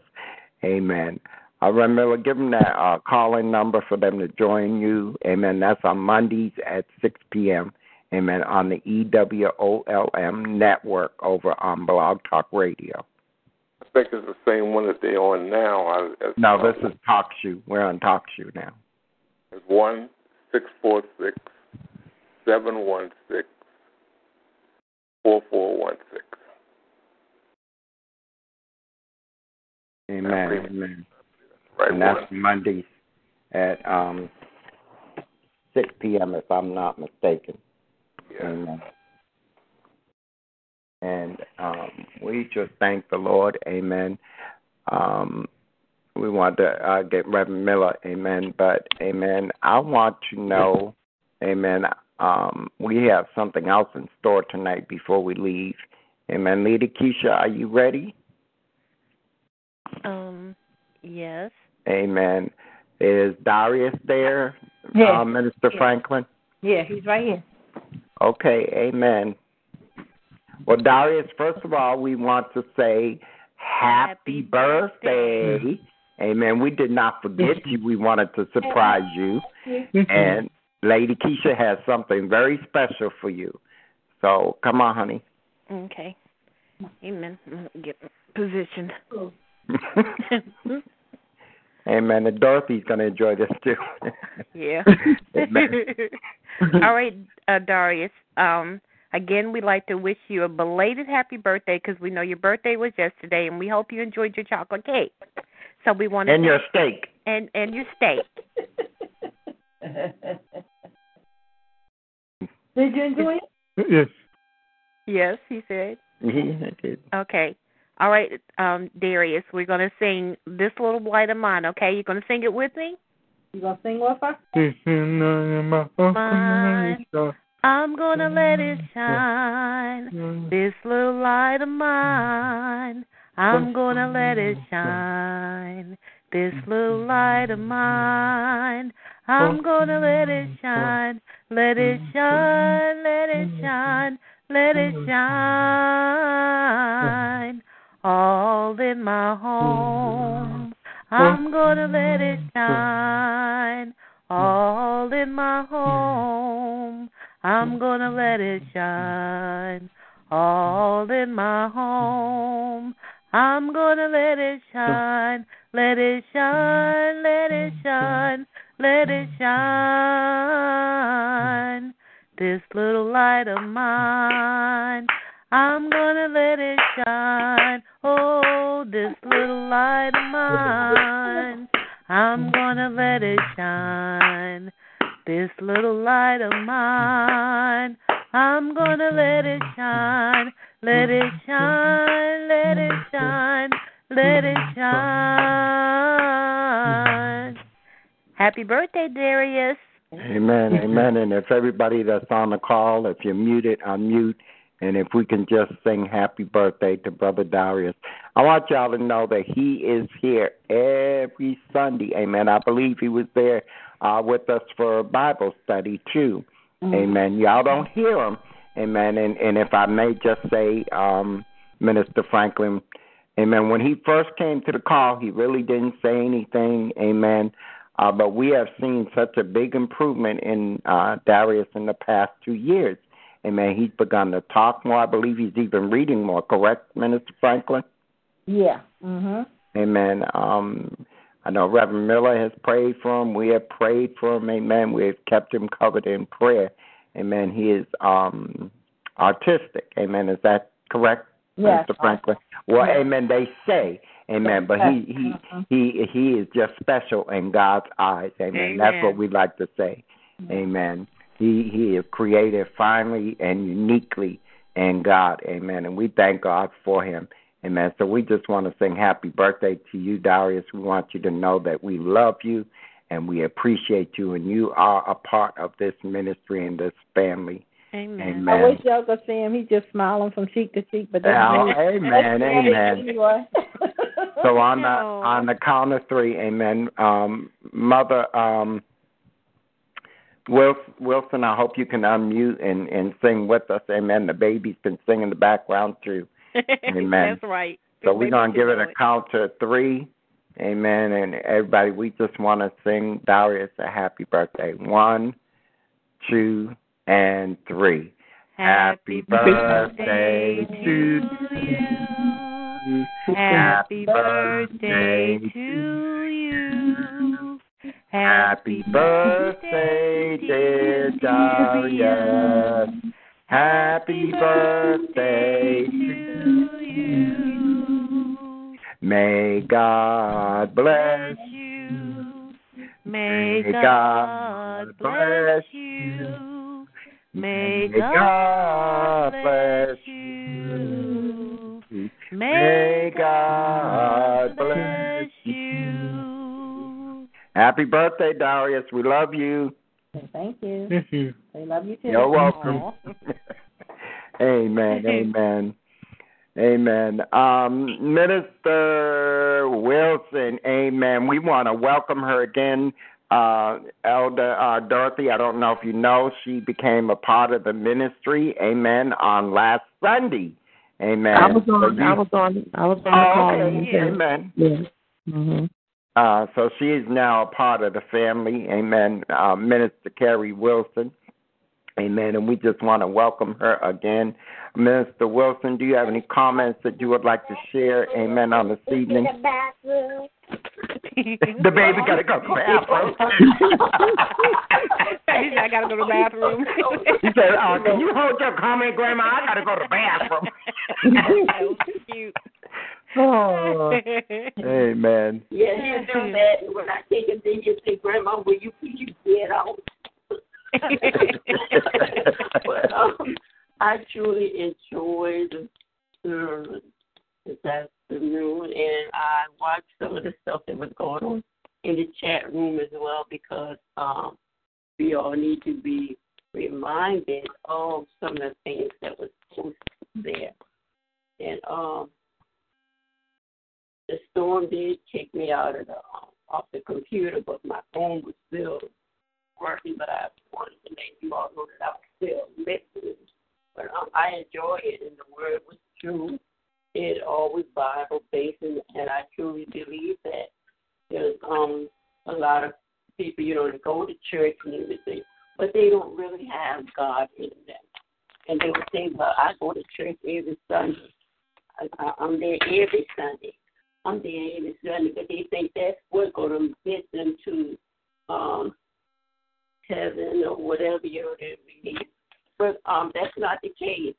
Amen. Uh, Reverend Miller, give them that uh, call-in number for them to join you. Amen. That's on Mondays at 6 p.m. Amen. On the EWOLM network over on Blog Talk Radio. I think it's the same one that they're on now. As, No, this is Talk Shoe. We're on Talk Shoe now. It's one six four six seven one six four four one six. Amen. Amen. Amen. Right and that's Monday at um, 6 p.m. if I'm not mistaken. Yeah. Amen. And um, we just thank the Lord. Amen. Um, we want to uh, get Reverend Miller. Amen. But, amen, I want to know, amen, um, we have something else in store tonight before we leave. Amen. Lady Kesha, are you ready? Um, yes. Amen. Is Darius there, Yeah. uh, Minister Yeah. Franklin? Yeah, he's right here. Okay, amen. Well, Darius, first of all, we want to say happy, Happy birthday. birthday. Amen. We did not forget you. We wanted to surprise you. And Lady Kesha has something very special for you. So come on, honey. Okay. Amen. Get positioned. Amen. And Dorothy's going to enjoy this too. yeah. All right, uh, Darius. Um, again, we'd like to wish you a belated happy birthday because we know your birthday was yesterday, and we hope you enjoyed your chocolate cake. So we want and your steak. and and your steak. Did you enjoy it? Yes. Yes, he said. Yeah, I did. Okay. All right, um, Darius, we're gonna sing "This Little Light of Mine." Okay, You're gonna sing it with me? You gonna sing with her? Mine. I'm gonna let it shine. This little light of mine. I'm gonna let it shine. This little light of mine. I'm gonna let it shine. Let it shine. Let it shine. let it shine. All in my home, I'm gonna let it shine. All in my home, I'm gonna let it shine. All in my home, I'm gonna let it shine. Let it shine, let it shine, let it shine. This little light of mine, I'm gonna let it shine. Oh, this little light of mine, I'm gonna let it shine. This little light of mine, I'm gonna let it shine. Let it shine, let it shine, let it shine. Happy birthday, Darius. Amen, amen. And if everybody that's on the call, if you're muted, unmute. And if we can just sing happy birthday to Brother Darius. I want y'all to know that he is here every Sunday. Amen. I believe he was there uh, with us for a Bible study too. Mm-hmm. Amen. Y'all don't hear him. Amen. And and if I may just say, um, Minister Franklin, Amen. When he first came to the call, he really didn't say anything. Amen. Uh, but we have seen such a big improvement in uh, Darius in the past two years. Amen. He's begun to talk more. I believe he's even reading more. Correct, Minister Franklin? Yeah. Mhm. Amen. Um, I know Reverend Miller has prayed for him. We have prayed for him. Amen. We have kept him covered in prayer. Amen. He is um, artistic. Amen. Is that correct, Yes. Mr. Franklin? Well, Yes. amen. They say, amen, but he he Mhm. he he is just special in God's eyes. Amen. That's what we like to say. Amen. He he is created finely and uniquely in God. Amen. And we thank God for him. Amen. So we just want to sing happy birthday to you, Darius. We want you to know that we love you and we appreciate you, and you are a part of this ministry and this family. Amen. I wish y'all could see him. He's just smiling from cheek to cheek. But that's Oh, me. amen, That's amen. So on the on the count of three, amen. Um, Mother um, Wilson, I hope you can unmute and and sing with us, amen. The baby's been singing in the background too. Amen. That's right. So we're gonna give it a count to three, amen. And everybody, we just want to sing Darius a happy birthday. One, two, and three. Happy birthday to you. Happy birthday to you. Happy birthday, dear Darius. Happy birthday to you. May God bless you. May May God bless you. May God bless you. May God bless you. Happy birthday, Darius. We love you. Thank you. We love you too. You're welcome. Amen. Amen. Amen. Um, Minister Wilson, amen. We want to welcome her again. Uh, Elder uh, Dorothy, I don't know if you know, she became a part of the ministry, amen, on last Sunday. Amen. I was So on. you- I was on. I was on the Oh, call. okay. when you said- Amen. Yes. hmm Uh, so she is now a part of the family. Amen. Uh, Minister Carrie Wilson. Amen. And we just want to welcome her again. Minister Wilson, do you have any comments that you would like to share? Amen. On this evening. The baby got to go to the bathroom. I gotta go to the bathroom. he said, uh, "Can you hold your comment, Grandma? I got to go to the bathroom." that was cute. Oh, amen. Yeah, he'll do that. When I take it, then he'll say, Grandma, will you please get out? but um, I truly enjoyed the service this afternoon, and I watched some of the stuff that was going on in the chat room as well because um, we all need to be reminded of some of the things that was posted there. And um, the storm did kick me out of the off the computer, but my phone was still working. But I wanted to let you all know that I was still listening. But um, I enjoy it, and the word was true. It always Bible based, and, and I truly believe that there's um a lot of people, you know, that go to church and everything, but they don't really have God in them. And they would say, "Well, I go to church every Sunday. I, I, I'm there every Sunday. I'm every Sunday." But they think that's what's going to get them to um heaven or whatever you believe. But um, that's not the case.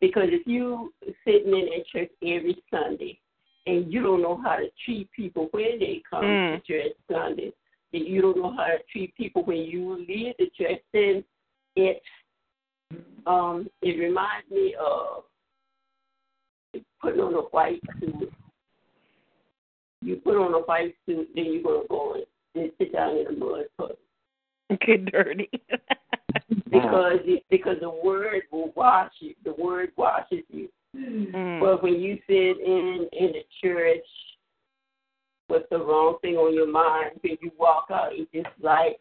Because if you sitting in at church every Sunday and you don't know how to treat people when they come Mm. to church Sunday, and you don't know how to treat people when you leave the church, then it um it reminds me of putting on a white suit. You put on a white suit, then you're gonna go and, sit down in a mud puddle Get dirty. because it, because the word will wash you. The word washes you. Mm. But when you sit in in the church with the wrong thing on your mind, when you walk out, it's just like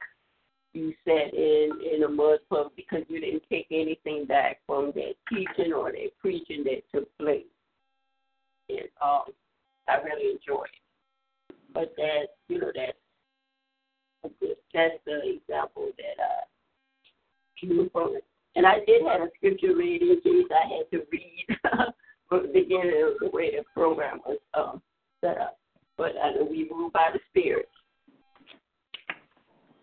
you sat in in a mud puddle because you didn't take anything back from that teaching or that preaching that took place. And um, I really enjoy it. But that you know that's a good- that's the example that I came from it. And I did have a scripture reading in case I had to read from the beginning of the way the program was um, set up. But I know we move by the Spirit.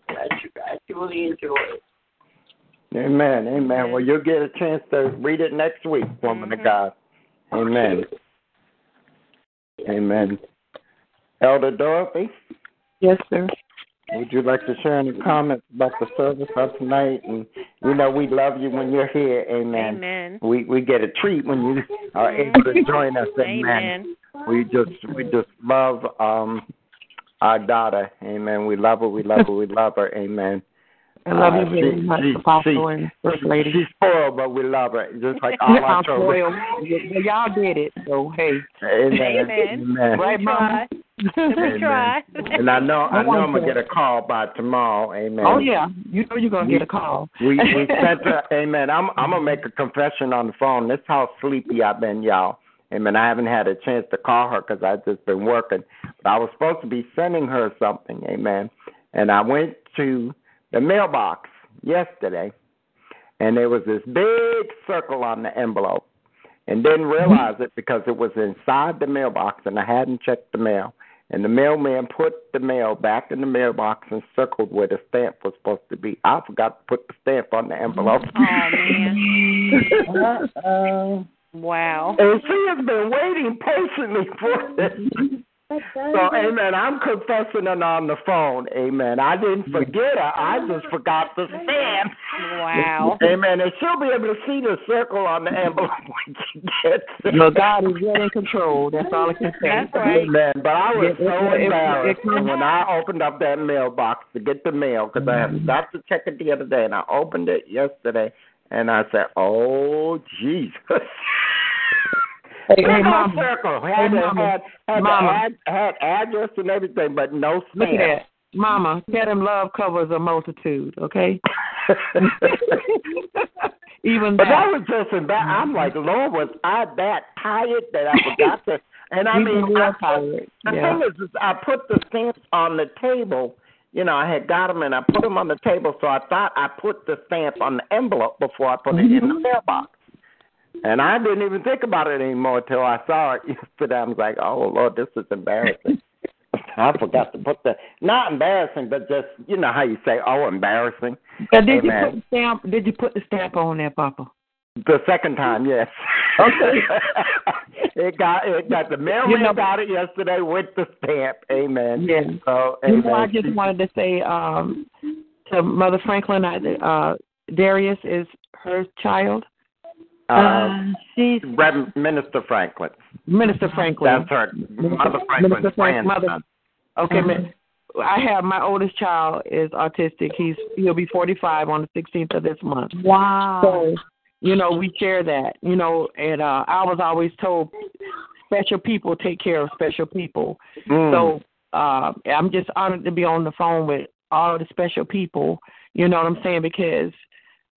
I, I truly enjoy it. Amen. Amen. Well, you'll get a chance to read it next week, woman of God. Amen. Amen. Elder Dorothy, Yes, sir. would you like to share any comments about the service of tonight? And you know we love you when you're here. Amen. Amen. We we get a treat when you are able to join us. Amen. Amen. We just we just love um our daughter. Amen. We love her. We love her. We love her. Amen. I love Uh, you very she- much, she- Apostle she- and First Lady. She's spoiled, but we love her. Just like all our I'm children. spoiled. Y'all did it, so hey. Amen. Amen. Amen. Right, We Mama? try. We try. And I know I know I'm gonna get a call by tomorrow. Amen. Oh yeah, you know you're gonna get a call. We we sent her. Amen. I'm I'm gonna make a confession on the phone. This how sleepy I've been, y'all. Amen. I haven't had a chance to call her because I've just been working. But I was supposed to be sending her something. Amen. And I went to the mailbox yesterday, and there was this big circle on the envelope, and didn't realize it because it was inside the mailbox, and I hadn't checked the mail. And the mailman put the mail back in the mailbox and circled where the stamp was supposed to be. I forgot to put the stamp on the envelope. Oh man. Uh-oh. Wow. And she has been waiting patiently for this. So, amen. I'm confessing it on the phone. Amen. I didn't mm. forget her. I just forgot the stamp. Wow. Amen. And she'll be able to see the circle on the envelope when she gets it. Well, God is yet in control. That's all I can say. That's right. Amen. But I was It- it- so it- it- embarrassed it- when I opened up that mailbox to get the mail because I had mm. got to check it the other day and I opened it yesterday and I said, "Oh Jesus." Hey, hey, Mama. circle. Hey, Had, Mama. had, had, Mama. had, had address and everything, but no Look at stamp. that. Mama, tell them love covers a multitude, okay? Even But that that. was just embarrassing. I'm like, Lord, was I that tired that I forgot to? And I mean, I, tired. the Yeah. thing is, is, I put the stamps on the table. You know, I had got them and I put them on the table, so I thought I put the stamp on the envelope before I put it in the Mm-hmm. mailbox. And I didn't even think about it anymore until I saw it yesterday. I was like, oh Lord, this is embarrassing. I forgot to put the not embarrassing, but just you know how you say, oh, embarrassing. But did you put the stamp? Did you put the stamp on there, Papa? The second time, yes. Okay. it got it got the mailman You know- got it yesterday with the stamp. Amen. Yeah. So You know, I just wanted to say um, to Mother Franklin, I, uh, Darius is her child. Uh, Uh, she's Reverend Minister Franklin. Minister Franklin. That's her Mother Franklin's Minister Frank- mother. Okay, ma- I have my oldest child is autistic. He's he'll be 45 on the 16th of this month. wow. So, you know, we share that. You know, and uh, I was always told special people take care of special people. Mm. So uh, I'm just honored to be on the phone with all of the special people. You know what I'm saying? Because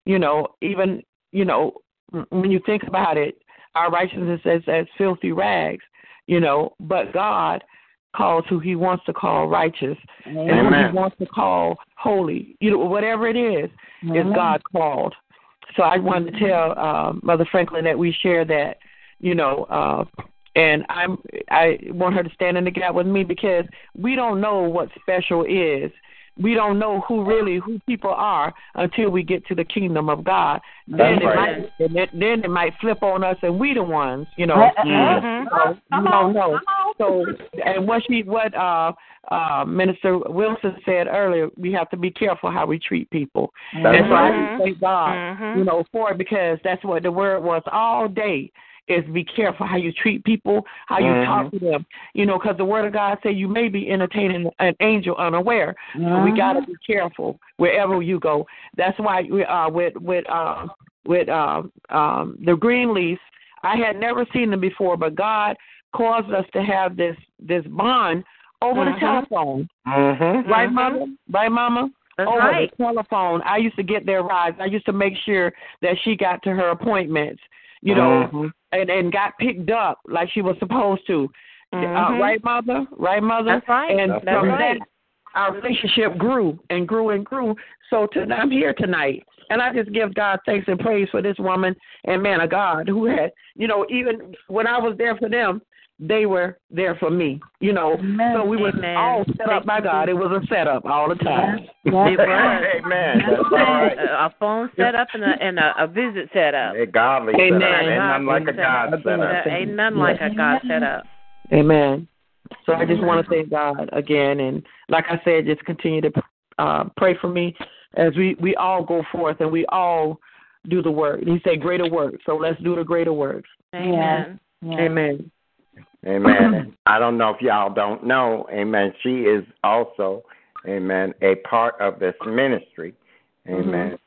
you know, even you know, when you think about it, our righteousness is as filthy rags, you know, but God calls who he wants to call righteous and who he wants to call holy. You know, whatever it is, is God called. So I wanted to tell uh, Mother Franklin that we share that, you know, uh, and I'm I want her to stand in the gap with me because we don't know what special is. We don't know who really who people are until we get to the kingdom of God. Then That's it right. might then- then it might flip on us and we the ones, you know. Mhm. So don't know. So and what she what uh uh Minister Wilson said earlier, we have to be careful how we treat people. That's and so I right. just thank God, Mhm. you know, for it because that's what the word was all day is be careful how you treat people, how you Mhm. talk to them. You know, because the word of God say you may be entertaining an angel unaware. So we got to be careful wherever you go. That's why we uh with with uh with uh, um the Greenleaf. I had never seen them before, but God caused us to have this this bond over the Mhm. telephone. Mm-hmm. Right, Mhm. mother? Right, mama? That's over right. the telephone. I used to get their rides. I used to make sure that she got to her appointments, you know, Mhm. and and got picked up like she was supposed to. Uh, Mhm. right, mother? Right, mother? That's right. And That's from right. that, our relationship grew and grew and grew. So to, I'm here tonight, and I just give God thanks and praise for this woman and man of God who had, you know, even when I was there for them, they were there for me. You know, Amen. so we were Amen. all set up by God. It was a setup all the time. It was. Amen. That's. A, a phone set up and a and a, a visit set up. A godly Amen. setup. Ain't nothing like a God setup. setup. Ain't nothing like a God set up. Amen. So I just want to thank God again, and like I said, just continue to uh, pray for me as we we all go forth and we all do the work. He said greater work, so let's do the greater works. Amen. Amen. Amen. I don't know if y'all don't know, amen. She is also, amen, a part of this ministry. Amen.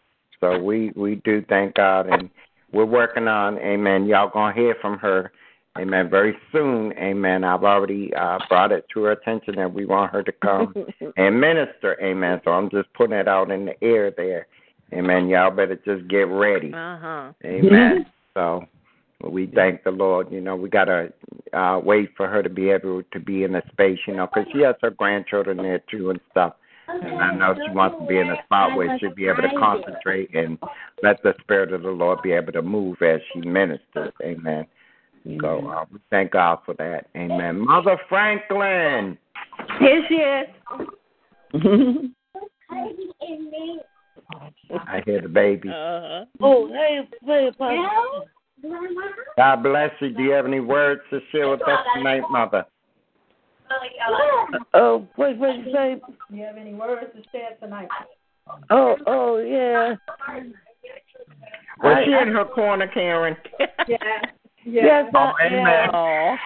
So we we do thank God and we're working on, amen. Y'all gonna hear from her, amen, very soon, amen. I've already uh, brought it to her attention that we want her to come and minister, amen. So I'm just putting it out in the air there. Amen. Y'all better just get ready. Uh huh. Amen. so we thank the Lord. You know, we got to uh, wait for her to be able to be in a space, you know, because she has her grandchildren there too and stuff. And I know she wants to be in a spot where she'll be able to concentrate and let the Spirit of the Lord be able to move as she ministers. Amen. So uh, we thank God for that. Amen. Mother Franklin. Here she is. I hear the baby. Uh-huh. Oh, hey, hey, God bless you. Do you have any words to share with us tonight, Mother? Oh, wait, wait, wait. Do you have any words to share tonight? Oh, oh, yeah. Was she in her corner, Karen? Yeah. Yes, Oh, I amen. Oh.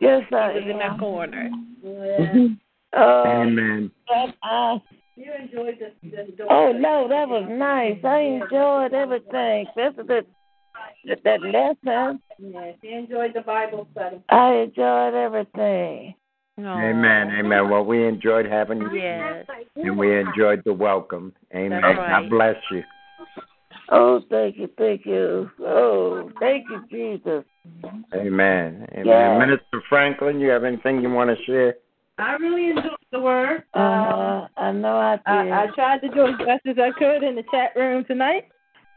Yes, I was in that corner. Yeah. Oh, Amen. that, uh, You enjoyed this. this oh no, that was nice. I enjoyed everything. Especially that, that, that lesson. Yeah, she enjoyed the Bible study. I enjoyed everything. Amen. Amen. Well, we enjoyed having you, Yes. and we enjoyed the welcome. Amen. That's right. God bless you. Oh, thank you, thank you. Oh, thank you, Jesus. Amen. Amen. Yes. Minister Franklin, you have anything you want to share? I really enjoyed the word. Um, Uh, I know I did. I, I tried to do as best as I could in the chat room tonight.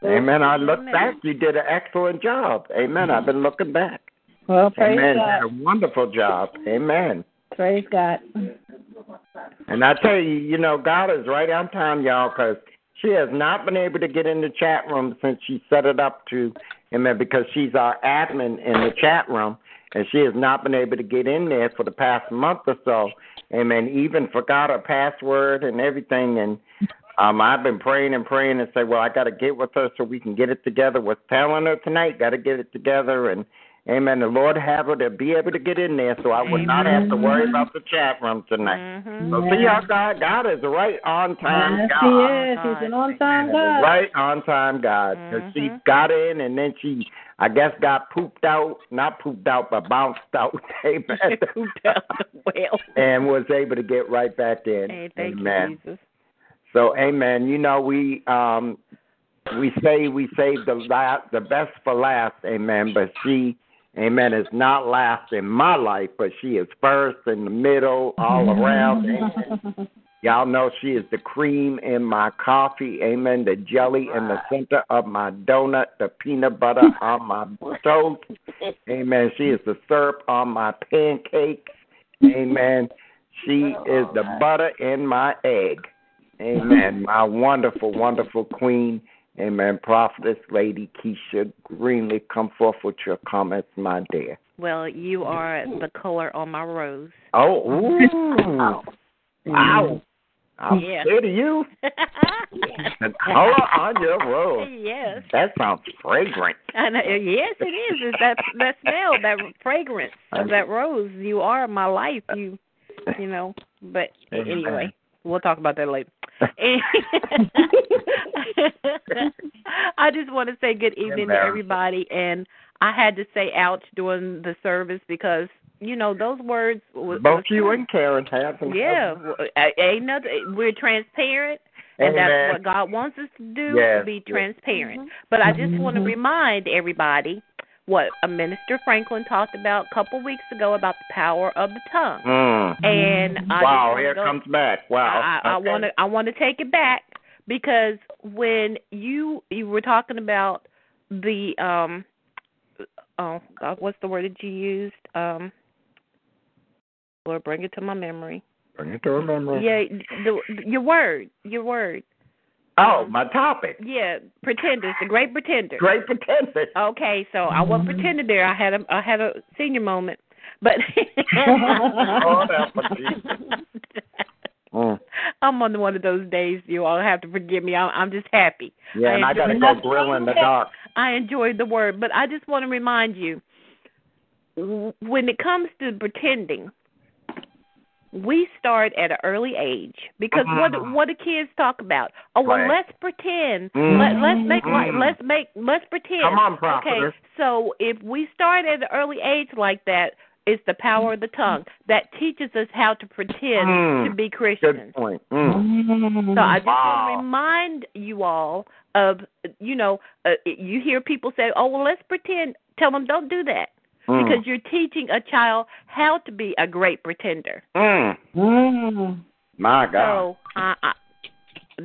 Amen. I look Amen. back. You did an excellent job. Amen. I've been looking back. Well, praise Amen. You God. did a wonderful job. Amen. Praise God. And I tell you, you know, God is right on time, y'all, because she has not been able to get in the chat room since she set it up to, amen, because she's our admin in the chat room, and she has not been able to get in there for the past month or so, amen, even forgot her password and everything, and um, I've been praying and praying and say, well, I got to get with her so we can get it together. Was telling her tonight, got to get it together, and Amen. The Lord have her to be able to get in there, so I would not have to worry about the chat room tonight. Mm-hmm. So see how God, God is right on time Yes, God. he is. He's an on-time God. Right on time God. 'Cause she got in and then she, I guess, got pooped out, not pooped out, but bounced out. Amen. Pooped out the well. and was able to get right back in. Hey, thank Amen. you, Jesus. So, amen. You know, we um we say we save the la- the best for last, amen. But she, amen, is not last in my life, but she is first in the middle, all around. Amen. Y'all know she is the cream in my coffee, amen. The jelly in the center of my donut, the peanut butter on my toast, amen. She is the syrup on my pancakes, amen. She is the butter in my egg. Amen. My wonderful, wonderful queen. Amen. Prophetess Lady Kesha Greenleaf, come forth with your comments, my dear. Well, you are the color on my rose. Oh, ooh. Wow. I'm Yeah. scared of you. The color on your rose. yes. That sounds fragrant. I know, yes, it is. It's that that smell, that fragrance of that rose. You are my life. You, you know. But Amen. anyway, we'll talk about that later. I just want to say good evening to everybody, and I had to say ouch during the service because you know those words. Was, Both was you and Karen have some. yeah, w- a- ain't nothing. Eh, we're transparent, and Amen. that's what God wants us to do. Yes, be yes. transparent. Mm-hmm. But I just mm-hmm. want to remind everybody what a minister Franklin talked about a couple weeks ago about the power of the tongue. Mm. And I wow, here go- comes back. Wow. I, I Okay. want to I want to take it back because when you you were talking about the um oh God, what's the word that you used um Lord bring it to my memory Bring it to her memory. yeah the your word your word Oh, my topic. yeah pretenders the great pretender Great pretender. okay so I wasn't pretending there I had a I had a senior moment but Oh, that was Jesus. Mm. I'm on one of those days. You all have to forgive me. I'm, I'm just happy. Yeah, and I gotta go grill in the dark. I enjoyed the word, but I just want to remind you, when it comes to pretending, we start at an early age because what Mhm. what do kids talk about? Oh well, Right. let's pretend. Mhm. Let let's make like Mhm. let's make let's pretend. Come on, Okay, so if we start at an early age like that, it's the power of the tongue that teaches us how to pretend Mm. to be Christians. Good point. Mm. So I just want to remind you all of, you know, uh, you hear people say, "Oh, well, let's pretend." Tell them, don't do that, Mm. because you're teaching a child how to be a great pretender. Mm. Mm. My God. So I, I,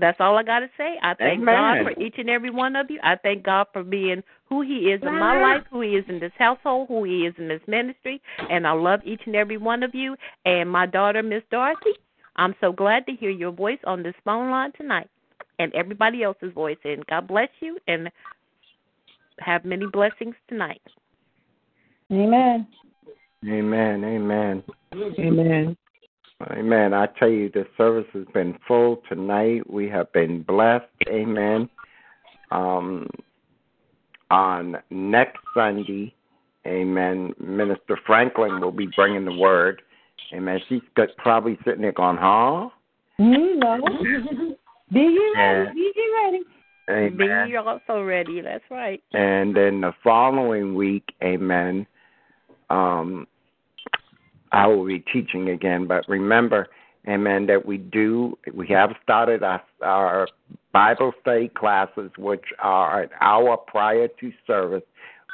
that's all I got to say. I thank Amen. God for each and every one of you. I thank God for being who He is in my life, who He is in this household, who He is in this ministry, and I love each and every one of you. And my daughter, Miss Dorothy, I'm so glad to hear your voice on this phone line tonight, and everybody else's voice. And God bless you, and have many blessings tonight. Amen. Amen. Amen. Amen. Amen. I tell you, the service has been full tonight. We have been blessed. Amen. Um, on next Sunday, Amen. Minister Franklin will be bringing the word. Amen. She's got, probably sitting there going, "Huh?" Mm, no. Be you ready? Yeah. Be you ready? Amen. Be also ready. That's right. And then the following week, amen, um, I will be teaching again. But remember, amen, that we do, we have started our, our Bible study classes, which are an hour prior to service.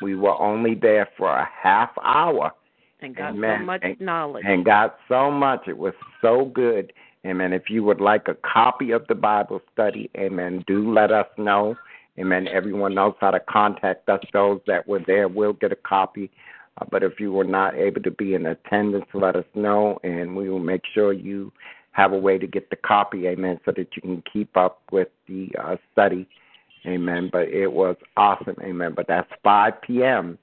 We were only there for a half hour And got so much And- knowledge. and got so much. It was so good. Amen. If you would like a copy of the Bible study, amen, do let us know. Amen. Everyone knows how to contact us. Those that were there will get a copy. Uh, but if you were not able to be in attendance, let us know, and we will make sure you have a way to get the copy. Amen. So that you can keep up with the uh, study. Amen. But it was awesome. Amen. But that's 5 p.m.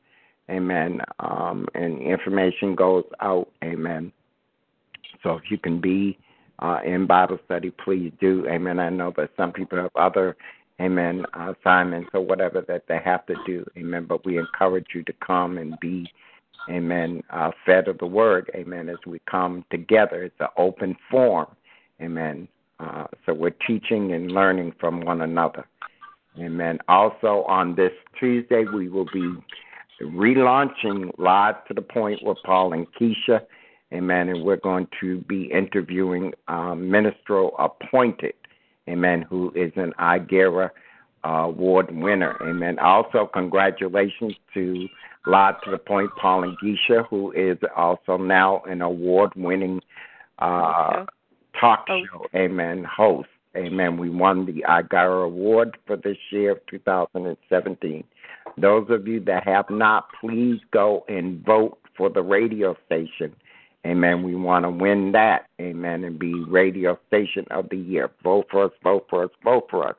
Amen. Um, and information goes out. Amen. So if you can be uh, in Bible study, please do. Amen. I know that some people have other, amen, assignments or whatever that they have to do. Amen. But we encourage you to come and be, amen, uh, fed of the word. Amen. As we come together, it's an open forum. Amen. Uh, so we're teaching and learning from one another. Amen. Also on this Tuesday, we will be relaunching Live to the Point with Paul and Kesha. Amen. And we're going to be interviewing um, Ministro Appointed. Amen. Who is an Igera award winner. Amen. Also, congratulations to Live to the Point, Paul and Kesha, who is also now an award winning uh, talk show. Amen. Host. Amen. We won the IGARA Award for this year of 2017. Those of you that have not, please go and vote for the radio station. Amen. We want to win that. Amen. And be radio station of the year. Vote for us, vote for us, vote for us.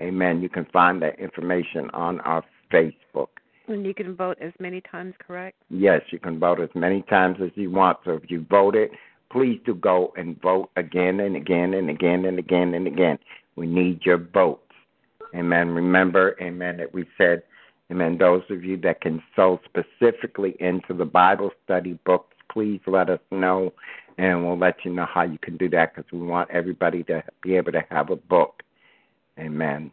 Amen. You can find that information on our Facebook. And you can vote as many times, correct? Yes, you can vote as many times as you want. So if you voted, please do go and vote again and again and again and again and again. We need your votes. Amen. Remember, amen, that we said, amen, those of you that can sow specifically into the Bible study books, please let us know, and we'll let you know how you can do that because we want everybody to be able to have a book. Amen.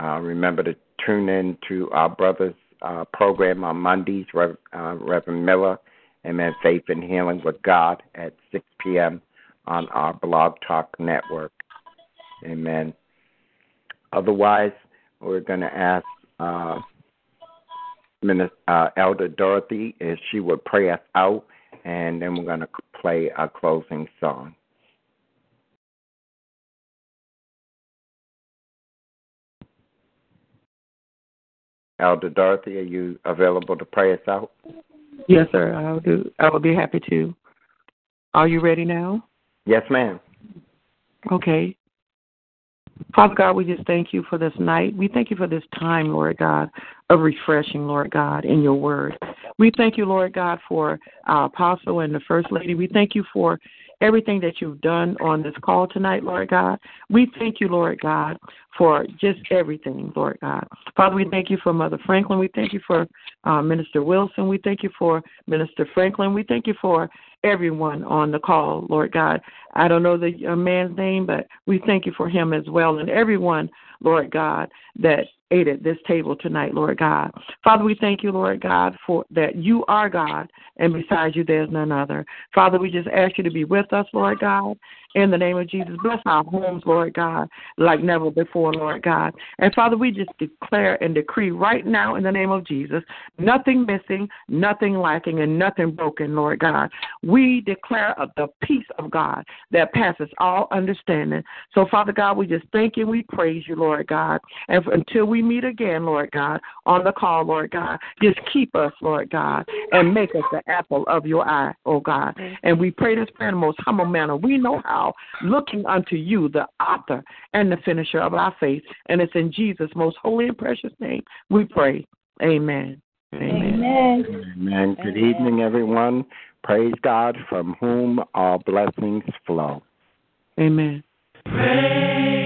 Uh, remember to tune in to our brother's uh, program on Mondays, Rev, uh, Reverend Miller Amen. Faith and Healing with God at 6 p.m. on our Blog Talk Network. Amen. Otherwise, we're going to ask uh, Minister, uh, Elder Dorothy if she would pray us out, and then we're going to play a closing song. Elder Dorothy, are you available to pray us out? Yes, sir. I'll do. I will be happy to. Are you ready now? Yes, ma'am. Okay. Father God, we just thank you for this night. We thank you for this time, Lord God, of refreshing, Lord God, in your word. We thank you, Lord God, for our apostle and the first lady. We thank you for everything that you've done on this call tonight, Lord God. We thank you, Lord God, for just everything, Lord God. Father, we thank you for Mother Franklin. We thank you for uh, Minister Wilson. We thank you for Minister Franklin. We thank you for everyone on the call, Lord God. I don't know the uh, man's name, but we thank you for him as well and everyone, Lord God, that ate at this table tonight, Lord God. Father, we thank you, Lord God, for that you are God, and besides you, there's none other. Father, we just ask you to be with us, Lord God, in the name of Jesus. Bless our homes, Lord God, like never before, Lord God. And Father, we just declare and decree right now in the name of Jesus nothing missing, nothing lacking, and nothing broken, Lord God. Declare of the peace of God that passes all understanding. So, Father God, we just thank you. We praise you, Lord God. And until we meet again, Lord God, on the call, Lord God, just keep us, Lord God, and make us the apple of your eye, oh God. And we pray this prayer in the most humble manner. We know how, looking unto you, the author and the finisher of our faith. And it's in Jesus' most holy and precious name we pray. Amen. Amen. Amen. Amen. Good evening, everyone. Praise God from whom all blessings flow. Amen. Praise